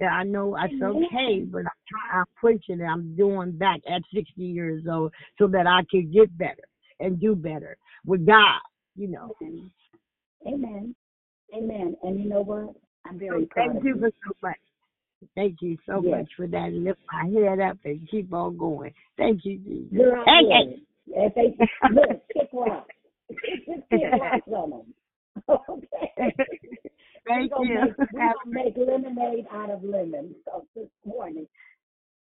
Yeah, I know it's okay, but I'm trying, I'm preaching and I'm doing back at 60 years old so that I can get better and do better with God, you know. Amen. Amen. Amen. And you know what? I'm very proud Thank of you you. for so much. Thank you so Yes. much for that. Lift my head up and keep on going. Thank you, Jesus. Girl, Hey, look, if they look, kick rocks. Just kick rocks on them. Okay. Thank we're gonna you. Make, we're gonna make lemonade out of lemons. So this morning,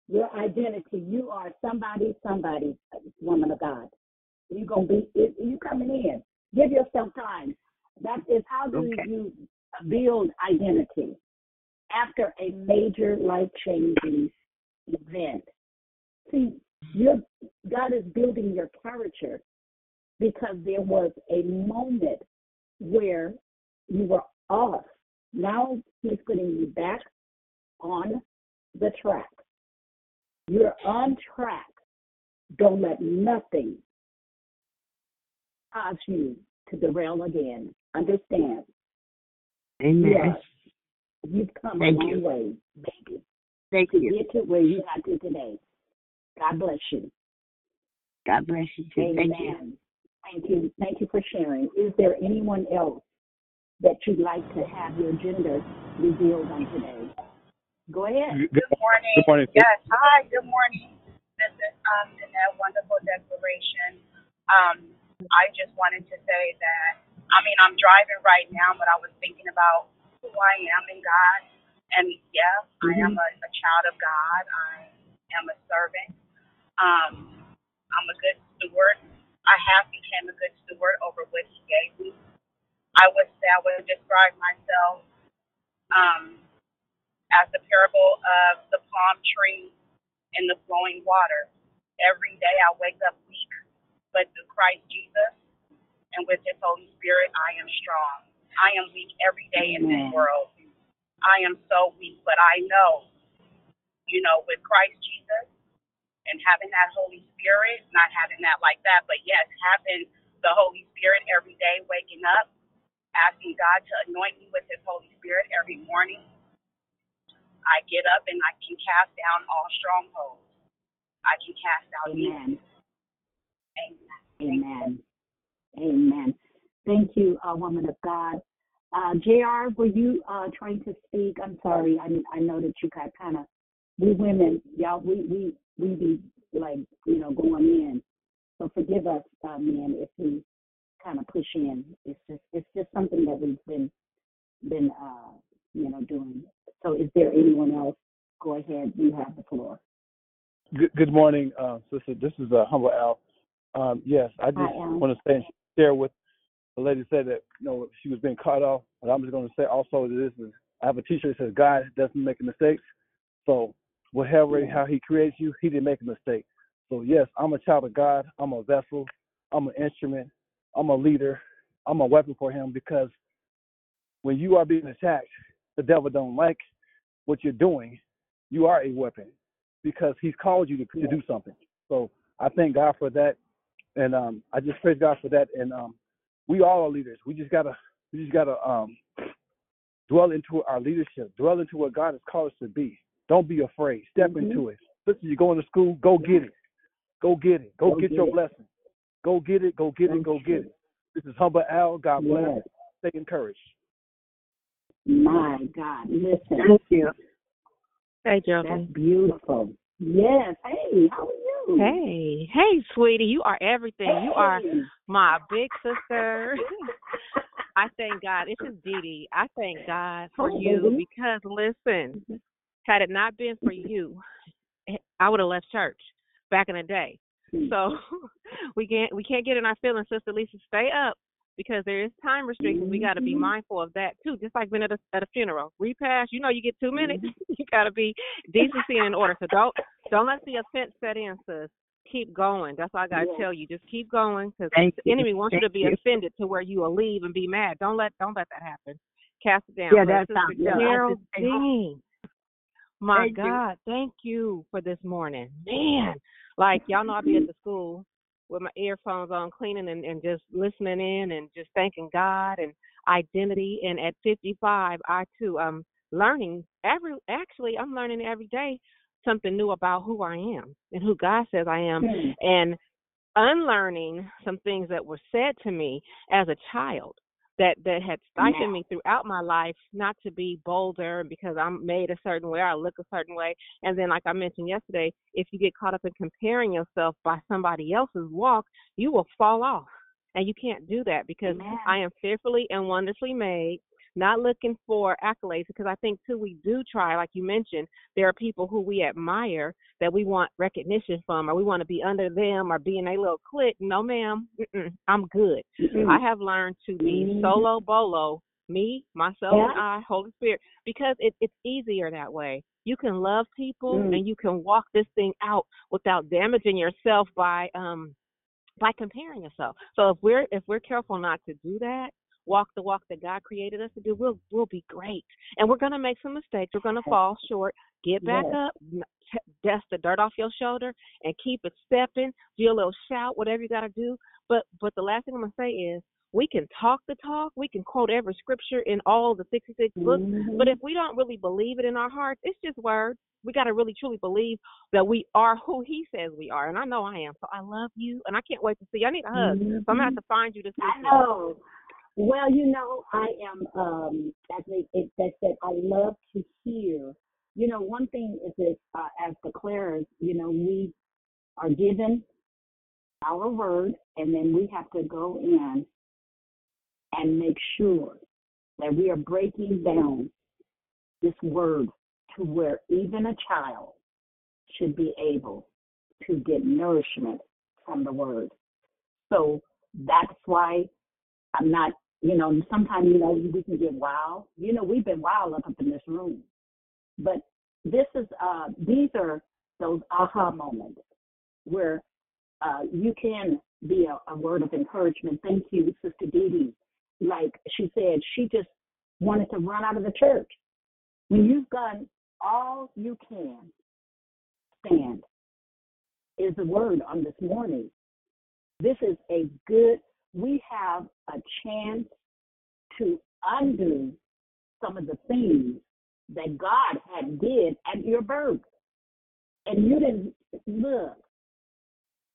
your identity, you are somebody, somebody, woman of God. You're gonna be it, you coming in. Give yourself time. That is how do Okay. you build identity after a major life changing event. See, your God is building your character because there was a moment where you were off. Now he's putting you back on the track. You're on track. Don't let nothing cause you to derail again. Understand? Amen. Yes. You've come Thank a long you. way, baby, Thank to you. get to where you got to today. God bless you. God bless you too. Thank you. Thank you. Thank you for sharing. Is there anyone else that you'd like to have your gender revealed on today? Go ahead. Good morning. Good morning. Yes. Hi. Good morning. This is um in that wonderful declaration. Um, I just wanted to say that I mean I'm driving right now, but I was thinking about who I am in God, and yeah, I am a, a child of God. I am a servant. Um, I'm a good steward. I have become a good steward over what He gave me. I would say I would describe myself um, as the parable of the palm tree and the flowing water. Every day I wake up weak, but through Christ Jesus and with His Holy Spirit, I am strong. I am weak every day in this world. I am so weak, but I know, you know, with Christ Jesus and having that Holy Spirit, not having that like that, but yes, having the Holy Spirit every day, waking up, asking God to anoint me with His Holy Spirit every morning. I get up and I can cast down all strongholds. I can cast out demons. Amen. Amen. Amen. Amen. Thank you, uh, woman of God. Uh, Jr. Were you uh trying to speak? I'm sorry. I I know that you got kind of we women, y'all. We we we be like you know going in. So forgive us, uh, men, if we kind of push in. It's just it's just something that we've been been uh you know doing. So is there anyone else? Go ahead. You have the floor. Good, good morning, uh, sister. This is uh, Humble Al. Um, yes, I just want to say share with the lady said that you know she was being cut off, but I'm just going to say also that this is I have a T-shirt that says God doesn't make mistakes. So whatever mm-hmm. how He creates you, He didn't make a mistake. So yes, I'm a child of God. I'm a vessel. I'm an instrument. I'm a leader. I'm a weapon for Him because when you are being attacked, the devil don't like what you're doing. You are a weapon because He's called you to, to do something. So I thank God for that, and um, I just praise God for that. And um, we all are leaders. We just gotta we just gotta um, dwell into our leadership, dwell into what God has called us to be. Don't be afraid. Step into it. Listen, you're going to school, go get it. Go get it. Go, Go get, get your it. blessing. Go get it. Go get it. Go get it. This is Humble Al. God bless. Yes. Stay encouraged. My God, listen. Thank you. Hey, That's beautiful. Yes. Hey, how are you? Hey, hey, sweetie, you are everything. You are my big sister. I thank God. It's just Dee Dee. I thank God for Hi, you baby. because listen, mm-hmm. had it not been for you, I would have left church back in the day. Mm. So we can't we can't get in our feelings, Sister Lisa. Stay up because there is time restrictions. We got to be Mhm. mindful of that too. Just like being at a at a funeral, repast, You know, you get two minutes. you got to be decency and in order. So don't don't let the offense set in, sis. Keep going. That's all I got to Yes. tell you. Just keep going because the you. enemy wants you to be you. offended to where you will leave and be mad. Don't let don't let that happen. Cast it down. Yeah, that's Sister how- yeah, Carol just say, oh, Dean, my Thank you. God, thank you for this morning. Man, like y'all know I'll be at the school with my earphones on, cleaning and, and just listening in and just thanking God and identity. And at 55, I too am learning every. Actually, I'm learning every day something new about who I am and who God says I am, Hmm. and unlearning some things that were said to me as a child that that had stifled me throughout my life not to be bolder because I'm made a certain way, I look a certain way. And then like I mentioned yesterday, if you get caught up in comparing yourself by somebody else's walk, you will fall off. And you can't do that because Amen. I am fearfully and wonderfully made, not looking for accolades because I think too we do try, like you mentioned, there are people who we admire that we want recognition from or we want to be under them or be in a little clique. No ma'am, I'm good. Mm-mm. I have learned to be Mhm. solo bolo, me, myself, Yeah. and I, Holy Spirit, because it, it's easier that way. You can love people Mm. and you can walk this thing out without damaging yourself by um by comparing yourself. So if we're if we're careful not to do that, walk the walk that God created us to do, we'll we'll be great. And we're gonna make some mistakes. We're gonna fall short. Get back Yes. up, dust the dirt off your shoulder, and keep it stepping. Do a little shout, whatever you gotta do. But but the last thing I'm gonna say is we can talk the talk. We can quote every scripture in all the 66 books. Mhm. But if we don't really believe it in our hearts, it's just words. We got to really truly believe that we are who He says we are. And I know I am. So I love you, and I can't wait to see you. I need a hug. So I'm going to have to find you this I weekend. know. Well, you know, I am um as they it that said I love to hear. You know, one thing is that uh, as declarers, you know, we are given our word and then we have to go in and make sure that we are breaking down this word to where even a child should be able to get nourishment from the word. So that's why I'm not, you know, sometimes, you know, we can get wild. You know, we've been wild up in this room. But this is, uh, these are those aha moments where uh, you can be a, a word of encouragement. Thank you, Sister Dee Dee. Like she said, she just wanted to run out of the church. When you've done all you can, stand is the word on this morning. This is a good, we have a chance to undo some of the things that God had did at your birth. And you didn't look,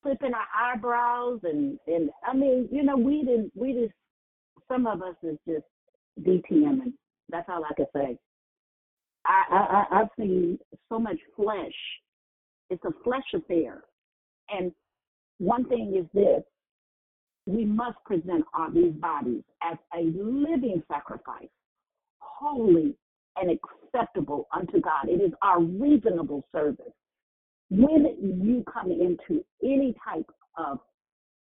flipping our eyebrows and, and I mean, you know, we didn't we just some of us is just DTMing. That's all I can say. I, I, I I've seen so much flesh. It's a flesh affair. And one thing is this: we must present our these bodies as a living sacrifice, holy and acceptable unto God. It is our reasonable service. When you come into any type of,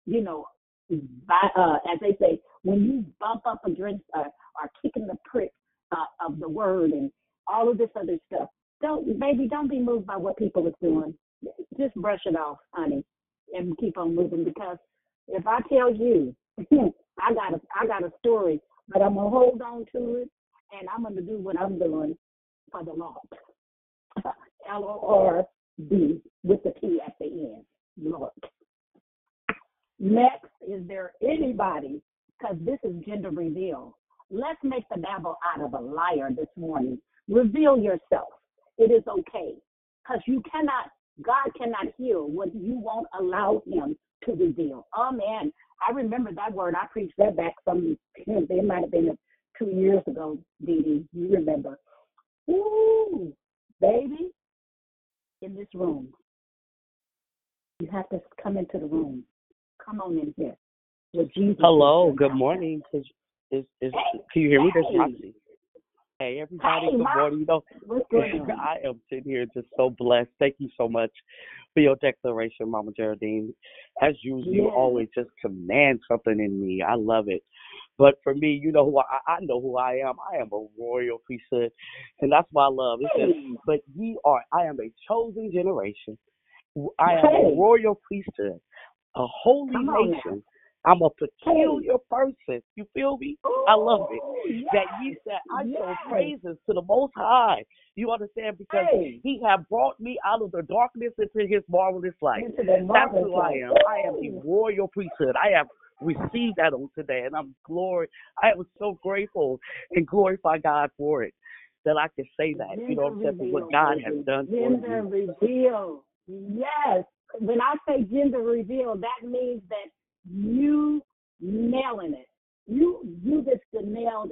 you know, uh, as they say, when you bump up against uh, or kicking the prick uh, of the word and all of this other stuff, don't, baby, don't be moved by what people are doing. Just brush it off, honey, and keep on moving. Because if I tell you, I got a, I got a story, but I'm gonna hold on to it, and I'm gonna do what I'm doing for the Lord. L O R D with the T at the end, Lord. Next, is there anybody? Because this is gender reveal. Let's make the devil out of a liar this morning. Reveal yourself. It is okay. Because you cannot, God cannot heal what you won't allow him to reveal. Oh man, I remember that word. I preached that back some, it might have been two years ago, Dee Dee. You remember. Ooh, baby, in this room. You have to come into the room. Come on in here. Jesus. Hello, good morning. Is, is, is, can you hear me? This is Hey. Hey, everybody, Hey, good morning. You know, What's going on? I am sitting here just so blessed. Thank you so much for your declaration, Mama Geraldine. As usual, you always just command something in me. I love it. But for me, you know who I, I know who I am. I am a royal priesthood, and that's what I love. It says, Hey. "But ye are, I am a chosen generation. I am Hey. a royal priesthood, a holy Come on now. nation. I'm a peculiar person. You feel me? I love it. Oh, that yes. ye said, I show praises to the Most High. You understand? Because Hey. He have brought me out of the darkness into His marvelous light. That's who I am. I am the royal priesthood. I have received that on today, and I'm glory. I am so grateful and glorify God for it. That I can say that, you know what I'm saying, for what God has done for Gender me. reveal. Yes. When I say gender reveal, that means that you nailing it. You you just nailed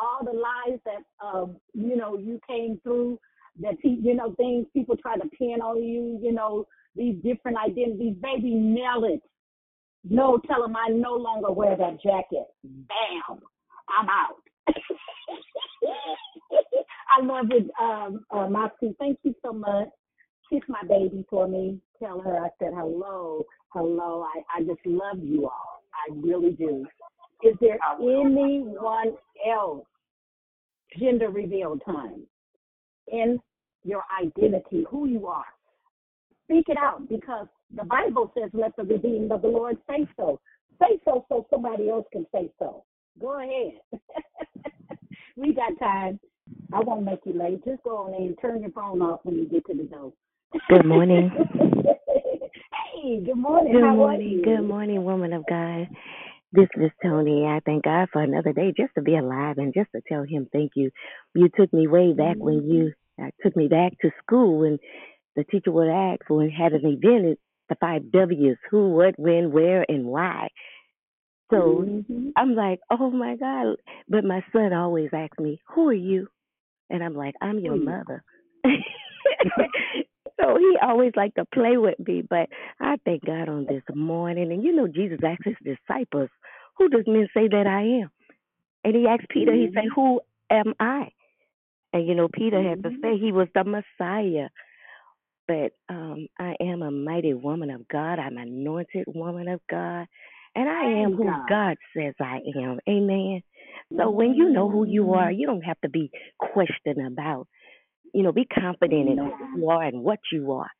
all the lies that um you know you came through that you know things people try to pin on you. You know these different identities. Baby, nail it. No, tell them I no longer wear that jacket. Bam, I'm out. I love it, um, uh, Moxie. Thank you so much. Kiss my baby for me. Tell her I said hello, hello. I, I just love you all. I really do. Is there anyone else? Gender reveal time in your identity, who you are. Speak it out because the Bible says, "Let the redeemed of the Lord say so." Say so, so somebody else can say so. Go ahead. we got time. I won't make you late. Just go on in and turn your phone off when you get to the door. Good morning. hey, good morning. Good How are morning. you? Good morning, woman of God. This is Tony. I thank God for another day just to be alive and just to tell him thank you. You took me way back when you uh, took me back to school when the teacher would ask when had an event, it- the five W's, who, what, when, where, and why. So Mhm. I'm like, oh my God. But my son always asks me, who are you? And I'm like, I'm your mother. so he always like to play with me. But I thank God on this morning. And you know, Jesus asked his disciples, who does men say that I am? And he asked Peter, he said, mm-hmm. who am I? And you know, Peter had to mm-hmm. say he was the Messiah. But um, I am a mighty woman of God. I'm an anointed woman of God. And I am who God. God says I am. Amen. So when you know who you are, mm-hmm. you don't have to be questioned about. You know, be confident in who you are and what you are.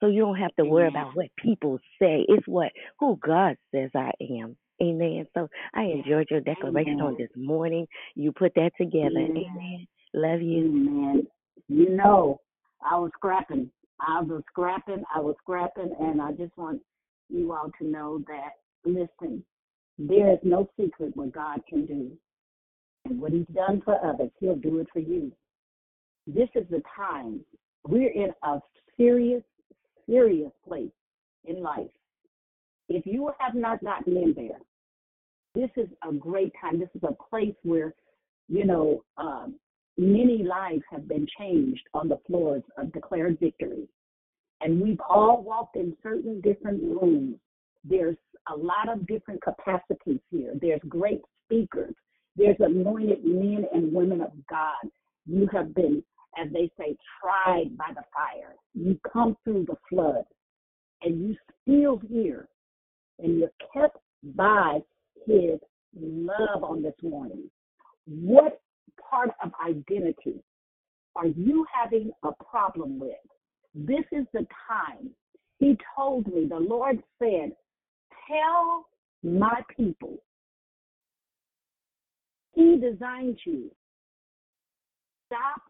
So you don't have to worry about what people say. It's what who God says I am. Amen. So I enjoyed your declaration on this morning. You put that together. Amen. Amen. Love you. Amen. You know, I was scrapping. I was scrapping. I was scrapping, and I just want you all to know that. Listen, there is no secret what God can do, and what He's done for others, He'll do it for you. This is the time we're in a serious, serious place in life. If you have not gotten in there, this is a great time. This is a place where you know, um, many lives have been changed on the floors of Declare Victory. And we've all walked in certain different rooms. There's a lot of different capacities here. There's great speakers. There's anointed men and women of God. You have been, as they say, tried by the fire. You come through the flood and you still here and you're kept by his love on this morning. What part of identity are you having a problem with? This is the time. He told me, the Lord said, Tell my people, He designed you. Stop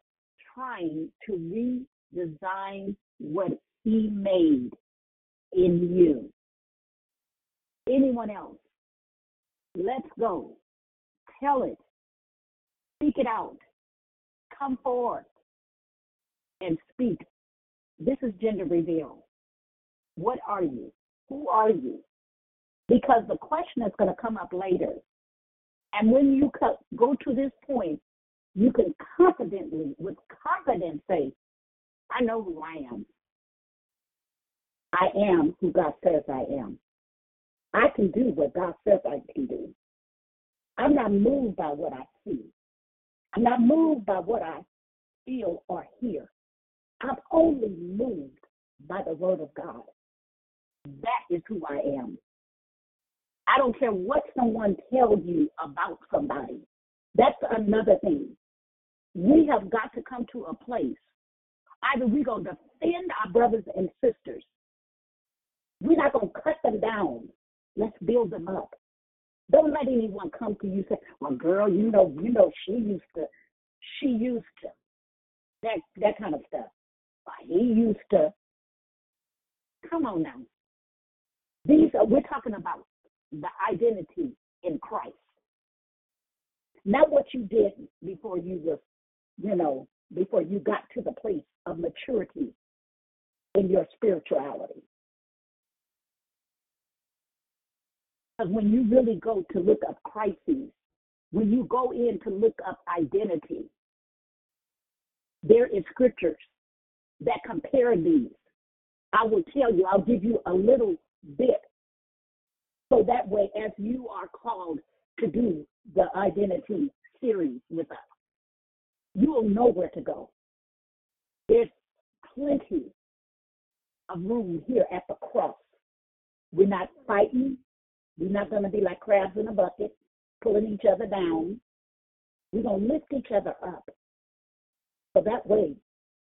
trying to redesign what He made in you. Anyone else? Let's go. Tell it. Speak it out. Come forth and speak. This is gender reveal. What are you? Who are you? Because the question is going to come up later. And when you go to this point, you can confidently, with confidence, say, I know who I am. I am who God says I am. I can do what God says I can do. I'm not moved by what I see. I'm not moved by what I feel or hear. I'm only moved by the word of God. That is who I am. I don't care what someone tells you about somebody. That's another thing. We have got to come to a place. Either we're going to defend our brothers and sisters. We're not going to cut them down. Let's build them up. Don't let anyone come to you and say, "Well, girl, you know, you know, she used to, she used to." That that kind of stuff. He used to. Come on now. These are we're talking about the identity in Christ. Not what you did before you were, you know, before you got to the place of maturity in your spirituality. Because when you really go to look up crises, when you go in to look up identity, there is scriptures that compare these. I will tell you, I'll give you a little bit. So that way, as you are called to do the identity series with us, you will know where to go. There's plenty of room here at the cross. We're not fighting we're not going to be like crabs in a bucket, pulling each other down. We're going to lift each other up. So that way,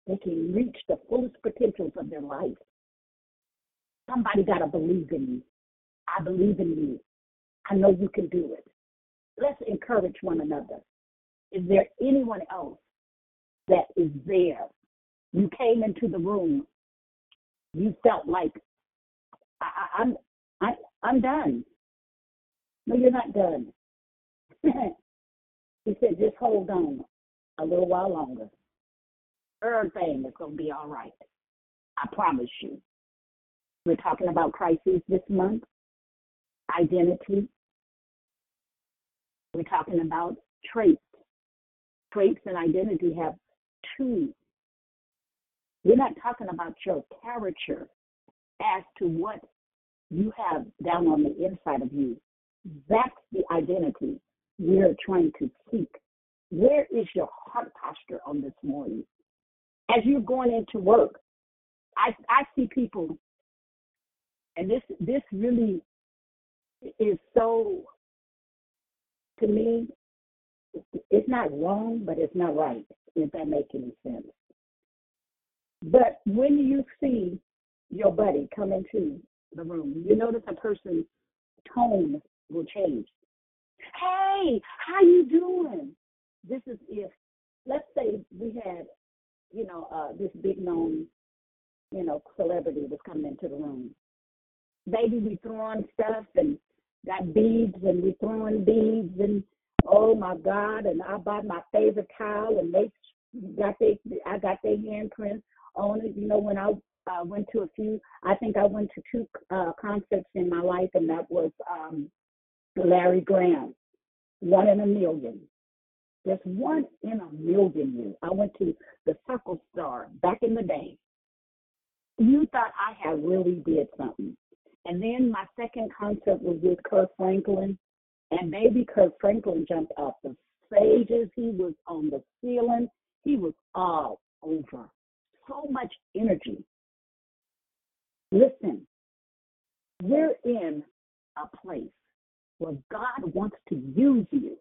they can reach the fullest potentials of their life. Somebody got to believe in you. I believe in you. I know you can do it. Let's encourage one another. Is there anyone else that is there? You came into the room. You felt like I, I'm I, I'm done. No, you're not done. he said, just hold on a little while longer. Everything is to be all right. I promise you. We're talking about crises this month, identity. We're talking about traits. Traits and identity have two. We're not talking about your character as to what you have down on the inside of you. That's the identity we're trying to seek. Where is your heart posture on this morning? As you're going into work, I I see people, and this this really is so to me. It's not wrong, but it's not right. If that makes any sense. But when you see your buddy come into the room, you notice a person's tone will change. Hey, how you doing? This is if, let's say we had, you know, uh, this big known, you know, celebrity was coming into the room. Maybe we throwing stuff and got beads and we throwing beads and oh my God, and I bought my favorite towel and they got their, I got their handprints on it. You know, when I uh, went to a few, I think I went to two uh, concerts in my life, and that was um, Larry Graham, one in a million. There's one in a million you. I went to the Circle Star back in the day. You thought I had really did something. And then my second concert was with Kirk Franklin. And baby Kirk Franklin jumped off the stages. He was on the ceiling. He was all over. So much energy. Listen, we're in a place where God wants to use you.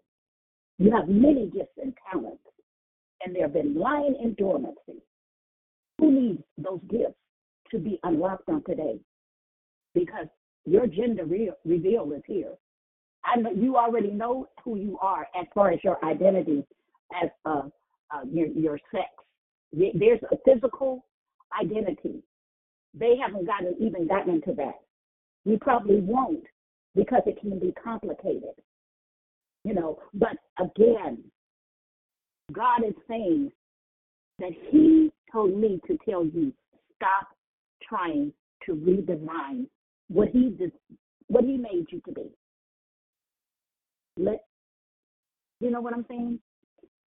You have many gifts and talents, and they have been lying in dormancy. Who needs those gifts to be unlocked on today? Because your gender re- reveal is here. I know you already know who you are as far as your identity as uh, uh, your your sex. There's a physical identity. They haven't gotten even gotten into that. You probably won't because it can be complicated. You know, but again, God is saying that He told me to tell you stop trying to redefine what He did, what He made you to be. Let you know what I'm saying?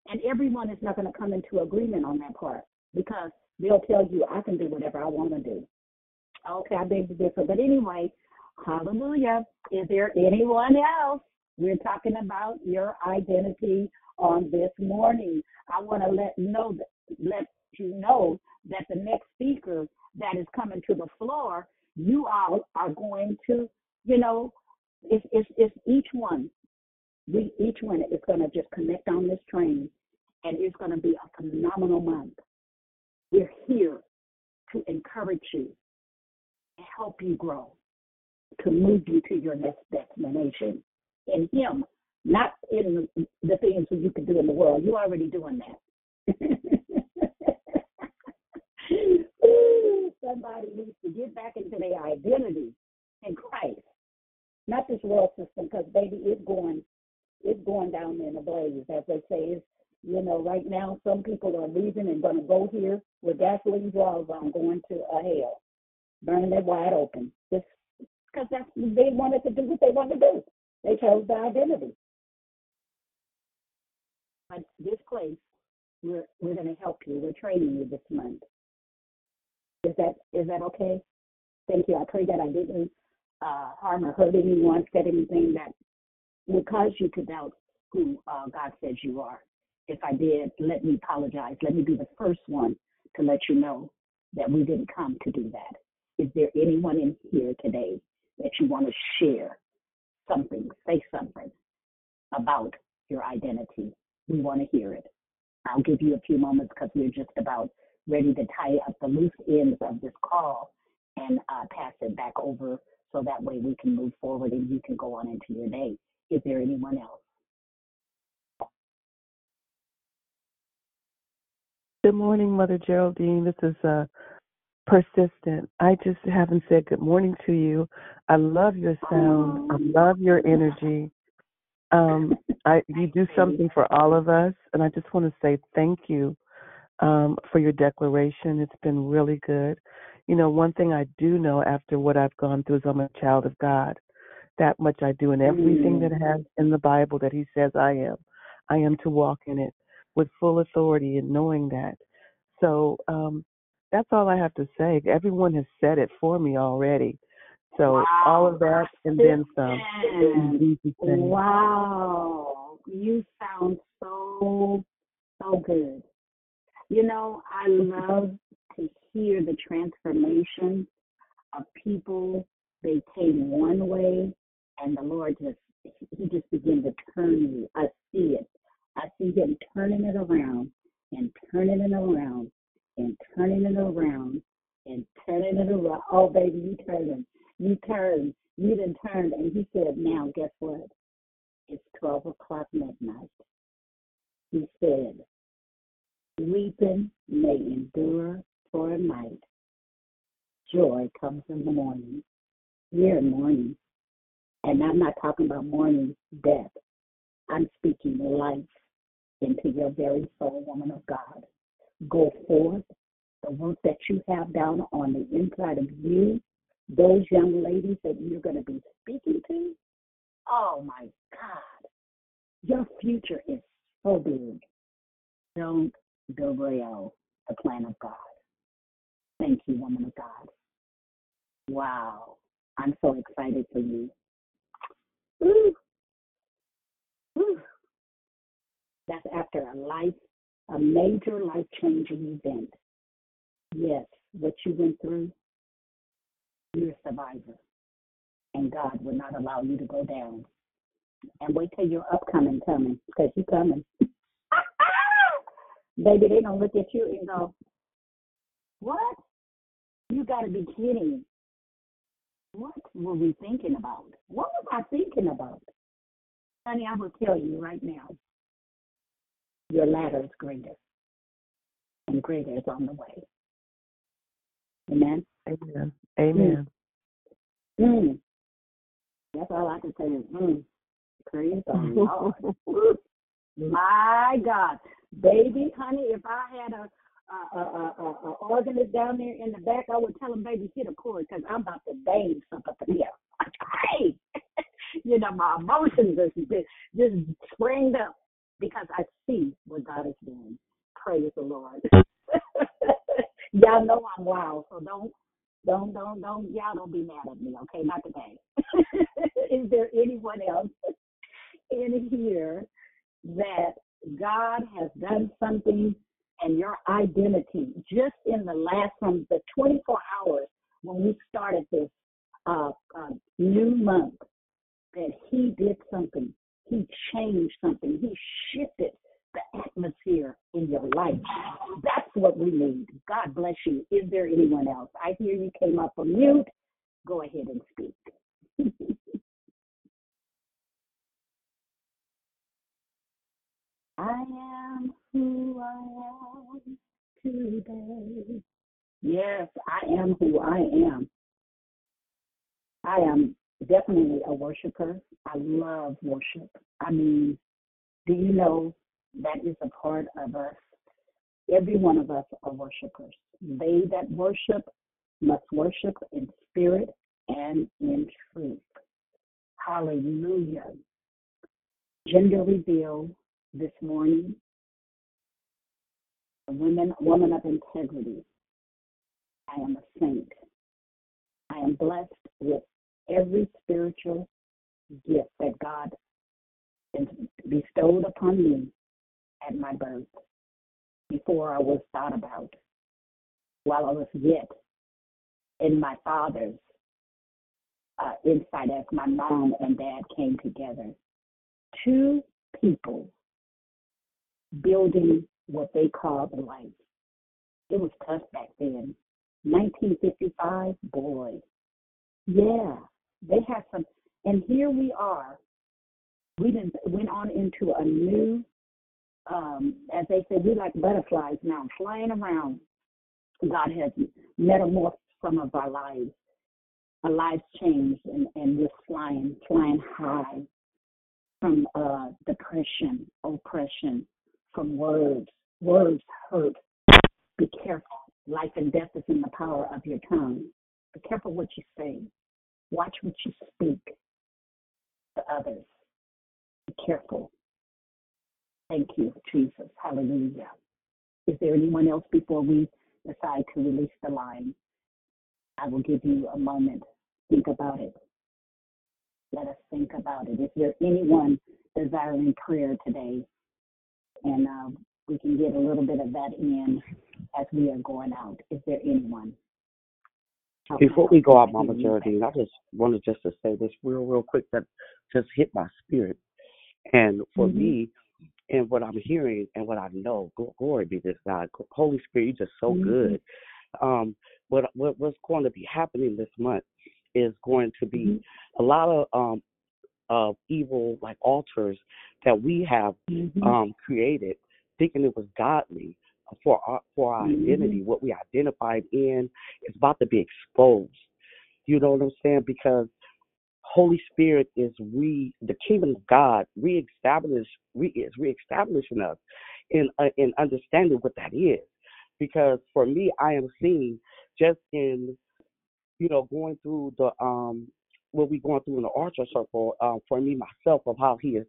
And everyone is not going to come into agreement on that part because they'll tell you I can do whatever I want to do. Okay, I beg to differ. But anyway, hallelujah. Is there anyone else? We're talking about your identity on this morning. I want to let know that, let you know that the next speaker that is coming to the floor, you all are going to, you know, it's, it's, it's each one. We each one is going to just connect on this train, and it's going to be a phenomenal month. We're here to encourage you help you grow, to move you to your next destination in Him, not in the things that you can do in the world. You're already doing that. Somebody needs to get back into their identity in Christ, not this world system, because baby, it's going, it's going down in a blaze, as they say. It's, you know, right now, some people are leaving and going to go here with gasoline draws on, going to a hell, burning it wide open, just because that's they wanted to do what they wanted to do. They chose the identity. But this place, we're we're going to help you. We're training you this month. Is that is that okay? Thank you. I pray that I didn't uh, harm or hurt anyone, said anything that would cause you to doubt who uh, God says you are. If I did, let me apologize. Let me be the first one to let you know that we didn't come to do that. Is there anyone in here today that you want to share something, say something about your identity? We want to hear it. I'll give you a few moments because we're just about ready to tie up the loose ends of this call and uh, pass it back over so that way we can move forward and you can go on into your day. Is there anyone else? Good morning, Mother Geraldine. This is uh, persistent. I just haven't said good morning to you. I love your sound. I love your energy. Um, I you do something for all of us, and I just want to say thank you um, for your declaration. It's been really good. You know, one thing I do know after what I've gone through is I'm a child of God. That much I do in everything that has in the Bible that He says I am. I am to walk in it with full authority and knowing that. So um, that's all I have to say. Everyone has said it for me already. So wow. all of that and then some. Wow. You sound so, so good. You know, I love to hear the transformation of people. They came one way and the Lord just, he just began to turn me. I see it. I see him turning it around and turning it around and turning it around and turning it around. Oh, baby, you turning. You turned. You didn't turn. And he said, now, guess what? It's 12 o'clock midnight. He said, weeping may endure for a night. Joy comes in the morning. We're. And I'm not talking about mourning death. I'm speaking life into your very soul, woman of God. Go forth. The work that you have down on the inside of you, those young ladies that you're going to be speaking to, oh my God, your future is so big. Don't derail the plan of God. Thank you, woman of God. Wow. I'm so excited for you. Woo. Woo. That's after a life, a major life changing event. Yes, what you went through, you're a survivor. And God will not allow you to go down. And wait till your upcoming coming, because you're coming. Baby, they don't look at you and go, What? You got to be kidding. What were we thinking about? What was I thinking about? Honey, I will tell you right now your ladder is greater, and greater is on the way. Amen. Amen. Amen. Mm. Mm. That's all I can say is, mm. praise the Lord. My God, baby, honey, if I had a Uh, uh, uh, a, a, a, a organist down there in the back, I would tell him, baby, hit a chord because I'm about to bang something here. Hey, you know, my emotions just, just sprang up because I see what God is doing. Praise the Lord. y'all know I'm wild, so don't, don't, don't, don't, y'all don't be mad at me, okay? Not today. is there anyone else in here that God has done something and your identity just in the last from the 24 hours when we started this uh, uh, new month that he did something. He changed something. He shifted the atmosphere in your life. That's what we need. God bless you. Is there anyone else? I hear you came up from mute. Go ahead and speak. I am who I am today. Yes, I am who I am. I am definitely a worshiper. I love worship. I mean, do you know that is a part of us? Every one of us are worshipers. They that worship must worship in spirit and in truth. Hallelujah. Gender reveal this morning. A woman, woman of integrity. I am a saint. I am blessed with every spiritual gift that God bestowed upon me at my birth, before I was thought about, while I was yet in my father's uh, as my mom and dad came together. Two people building what they called life. It was tough back then. 1955, boy. Yeah, they had some, and here we are. We didn't went on into a new, um, as they say, we like butterflies now, flying around. God has metamorphed some of our lives. Our lives changed, and, and we're flying, flying high from uh, depression, oppression, from words. Words hurt. Be careful. Life and death is in the power of your tongue. Be careful what you say. Watch what you speak to others. Be careful. Thank you, Jesus. Hallelujah. Is there anyone else before we decide to release the line? I will give you a moment. Think about it. Let us think about it. Is there anyone desiring prayer today? And uh, we can get a little bit of that in as we are going out. Is there anyone? Before we go out, Mama Geraldine, I just wanted just to say this real, real quick that just hit my spirit. And for Mhm. me, and what I'm hearing and what I know, glory be to God. Holy Spirit, you're just so Mhm. good. Um, what, what what's going to be happening this month is going to be Mm-hmm. a lot of um of evil like altars that we have Mhm. um created, thinking it was godly for our for our Mhm. identity, what we identified in is about to be exposed. You know what I'm saying? Because Holy Spirit is re the kingdom of God reestablish re, is reestablishing us in uh, in understanding what that is. Because for me, I am seeing just in you know going through the um what we're going through in the Archer Circle um, for me myself of how He has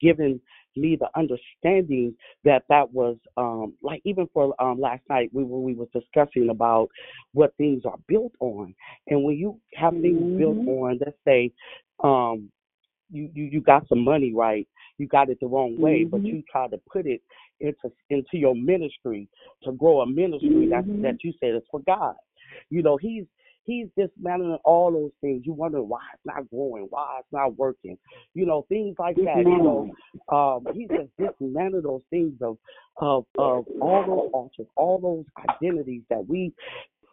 given me the understanding that that was um, like even for um, last night we were we was discussing about what things are built on, and when you have things built Mm-hmm. on, let's say um, you, you you got some money right, you got it the wrong way, but Mhm. you try to put it into into your ministry to grow a ministry that Mhm. that you said is for God. You know, he's he's dismantling all those things. You wonder why it's not growing, why it's not working. You know, things like that. You know, um, he's just dismantling those things of of of all those altars, all those identities that we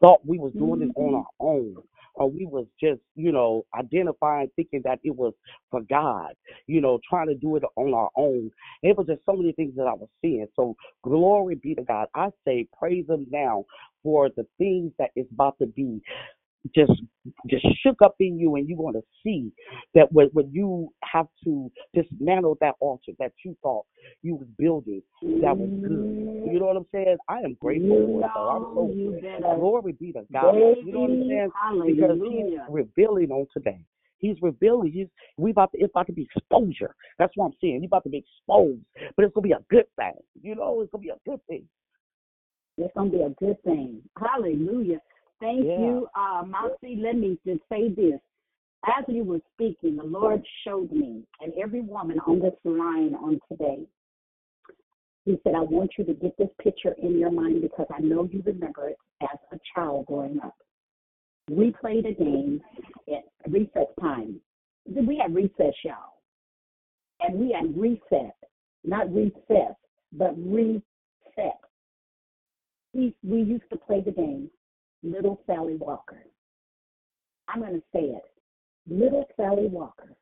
thought we was doing it on our own or we was just you know identifying thinking that it was for god you know trying to do it on our own it was just so many things that i was seeing so glory be to god i say praise him now for the things that is about to be just just shook up in you and you're going to see that when, when you have to dismantle that altar that you thought you was building that was good you know what i'm saying i am grateful for it though i'm so You glory be to god you know what i'm saying because he's revealing on today He's revealing. He's we about to, it's about to be exposure. That's what I'm saying. He's about to be exposed, but it's gonna be a good thing. You know, it's gonna be a good thing. It's gonna be a good thing. Hallelujah. Thank Yeah. you, uh, Marcy. Let me just say this. As you were speaking, the Lord showed me, and every woman on this line on today, He said, I want you to get this picture in your mind because I know you remember it as a child growing up. We played a game at recess time. We had recess, y'all. And we had reset, not recess, but reset. We, we used to play the game, Little Sally Walker. I'm going to say it. Little Sally Walker,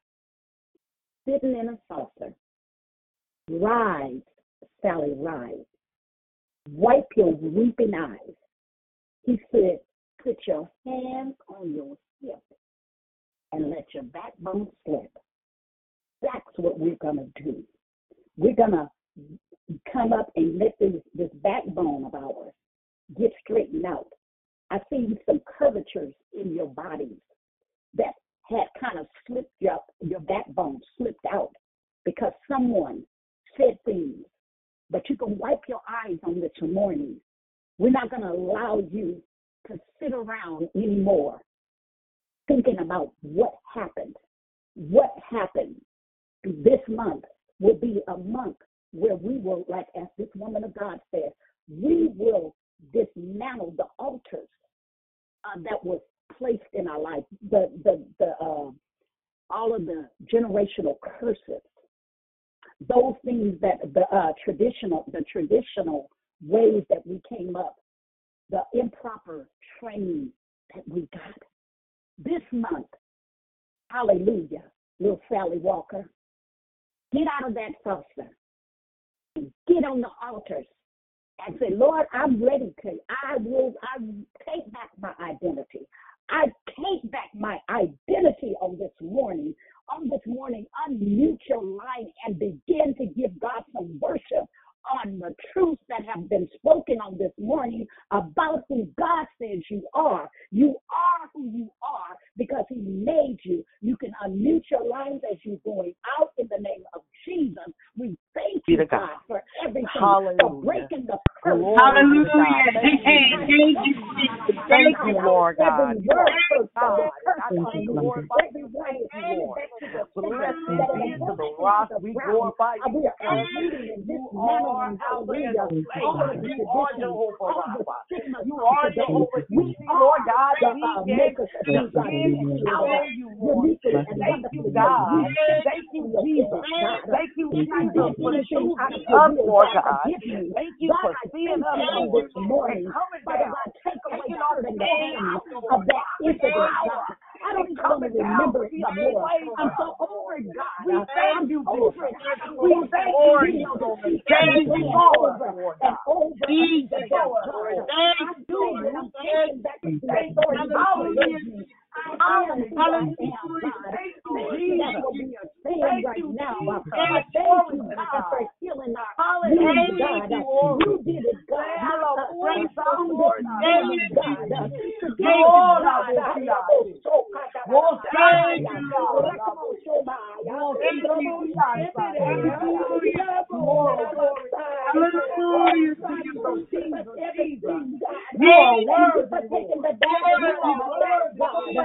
sitting in a saucer, rise, Sally, rise. Wipe your weeping eyes. He said, put your hands on your hip and let your backbone slip. That's what we're going to do. We're going to come up and let this, this backbone of ours get straightened out. I see some curvatures in your bodies that had kind of slipped your, your backbone, slipped out because someone said things. But you can wipe your eyes on this morning. We're not going to allow you to sit around anymore thinking about what happened. What happened this month will be a month where we will, like as this woman of God said, we will dismantle the altars uh, that was placed in our life, the the the uh, all of the generational curses, those things that the uh, traditional the traditional ways that we came up, the improper training that we got. This month. Hallelujah, little Sally Walker, get out of that saucer and get on the altars and say, Lord, I'm ready to. I will. I take back my identity. I take back my identity on this morning. On this morning, unmute your line and begin to give God some worship on the truths that have been spoken on this morning about who God says you are. You are who you are because He made you. You can unmute your lines as you're going out in the name of Jesus. We thank you, God, God. for everything, Hallelujah. for breaking the curse. Glory be to God. Thank you, Hallelujah. Jesus. Thank you, Lord God. Every word curse that God, was cursed I on just you. glorify Every you. word Thank you, Lord. back to the Blessed sender that be it to was the into rock. the We glorify Uh, you We are uprooting and you are dismantling, Alpha and hallelujah, all of Omega. the You are Jehovah all the Rapha. stigmas You are. Jehovah We Nissi, Lord are God. the We can makers of these God. depend and You count are on you, Lord. uniquely and Thank you, wonderfully made. We God. thank you you, for your Jesus. Thank you, Jesus, for anything out choosing of your us, will, Lord God, God. forgive me. Thank you for seeing us, you on Lord, this morning. Father God, take away the off hurt the and the old pain house, of that incident, God. I don't and even want to remember it anymore. favor. I'm so over God. We thank you, over Jesus. it. I don't We thank you, you Jesus. Thank you playing for us, over and over Thank you for us, God. Lord. Hallelujah. Thank you, thank you God. You God. Thank you, God. Thank you, God. Thank you, God. Thank you, God. You. Thank you.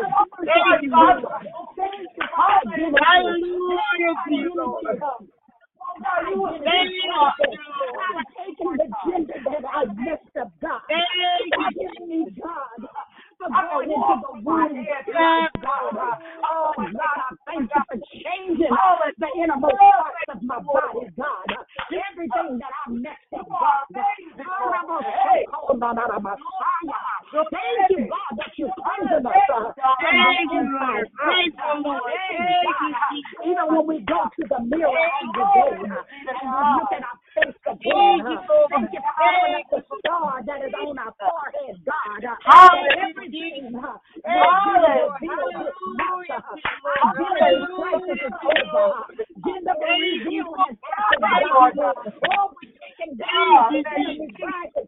Thank you, Hallelujah, God, the that I God. Thank you, God for going into the wide ass God. Oh, oh God, I thank you for changing all of the innermost parts of my body, God. Everything that I messed up, God. Thank you, God, that you cleansed us. Thank you, Lord. Thank you, Lord. Even when we go to the mirror uh, and we look at our face again, thank uh, you for the star that is on our forehead, God. Uh, every forgiven. Hallelujah. Hallelujah. Oh.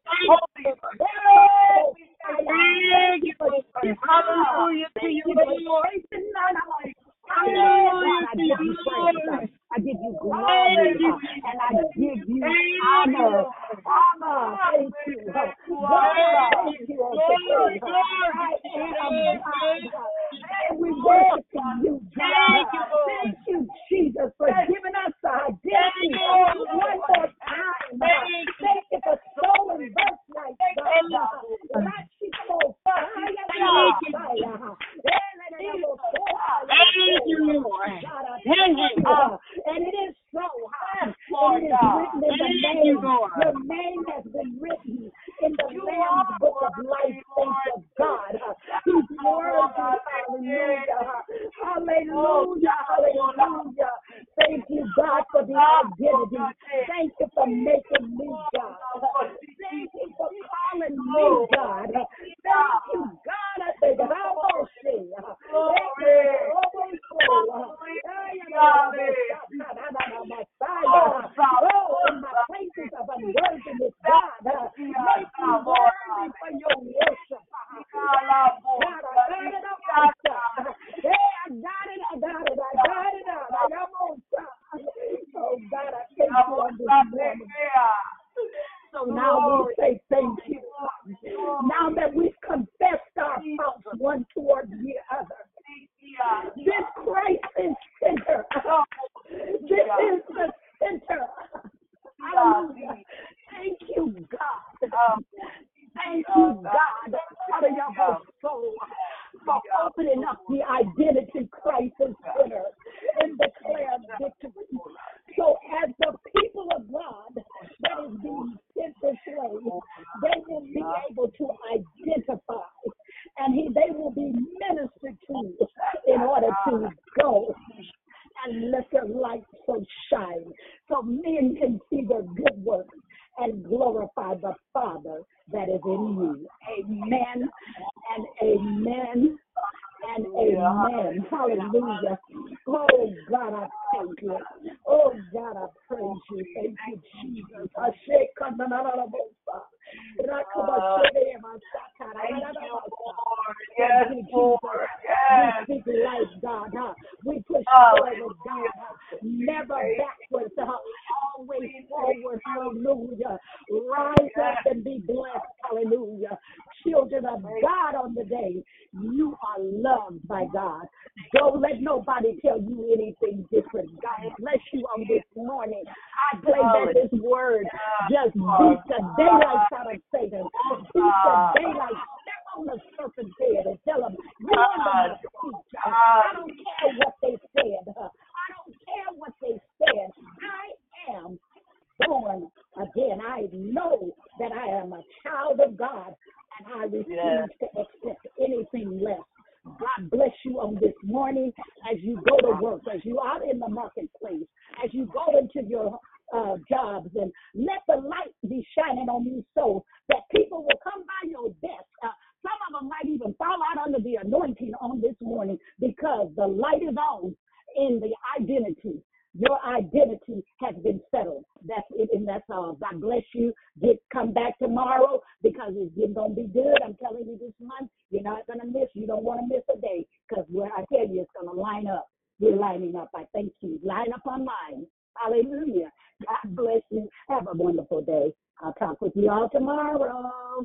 So that people will come by your desk. Uh, some of them might even fall out under the anointing on this morning because the light is on in the identity. Your identity has been settled. That's it, and that's all. God bless you. Get come back tomorrow because it's, gonna be good. I'm telling you this month, you're not gonna miss. You don't want to miss a day because where I tell you, it's gonna line up. We're lining up. I thank you. Line up on line. Hallelujah. God bless you. Have a wonderful day. I'll talk with you all tomorrow.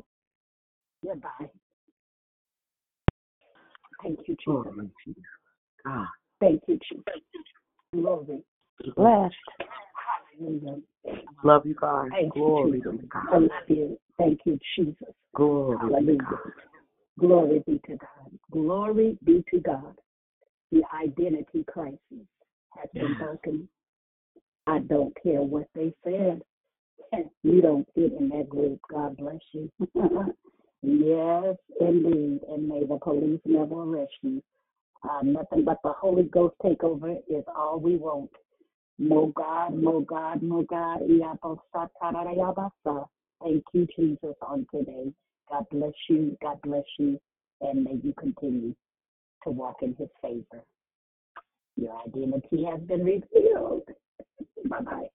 Goodbye. Thank you, Jesus. Oh, God. Ah. Thank you, Jesus. Glory. Blessed. Hallelujah. Love you guys. Thank you, Glory Jesus. to God. I love you. Thank you, Jesus. Glory to Hallelujah. God. Glory be to God. Glory be to God. The identity crisis has been broken. I don't care what they said. You don't fit in that group. God bless you. yes, indeed. And may the police never arrest you. Uh, nothing but the Holy Ghost takeover is all we want. More God, more God, more God. Thank you, Jesus, on today. God bless you. God bless you. And may you continue to walk in his favor. Your identity has been revealed. Bye bye.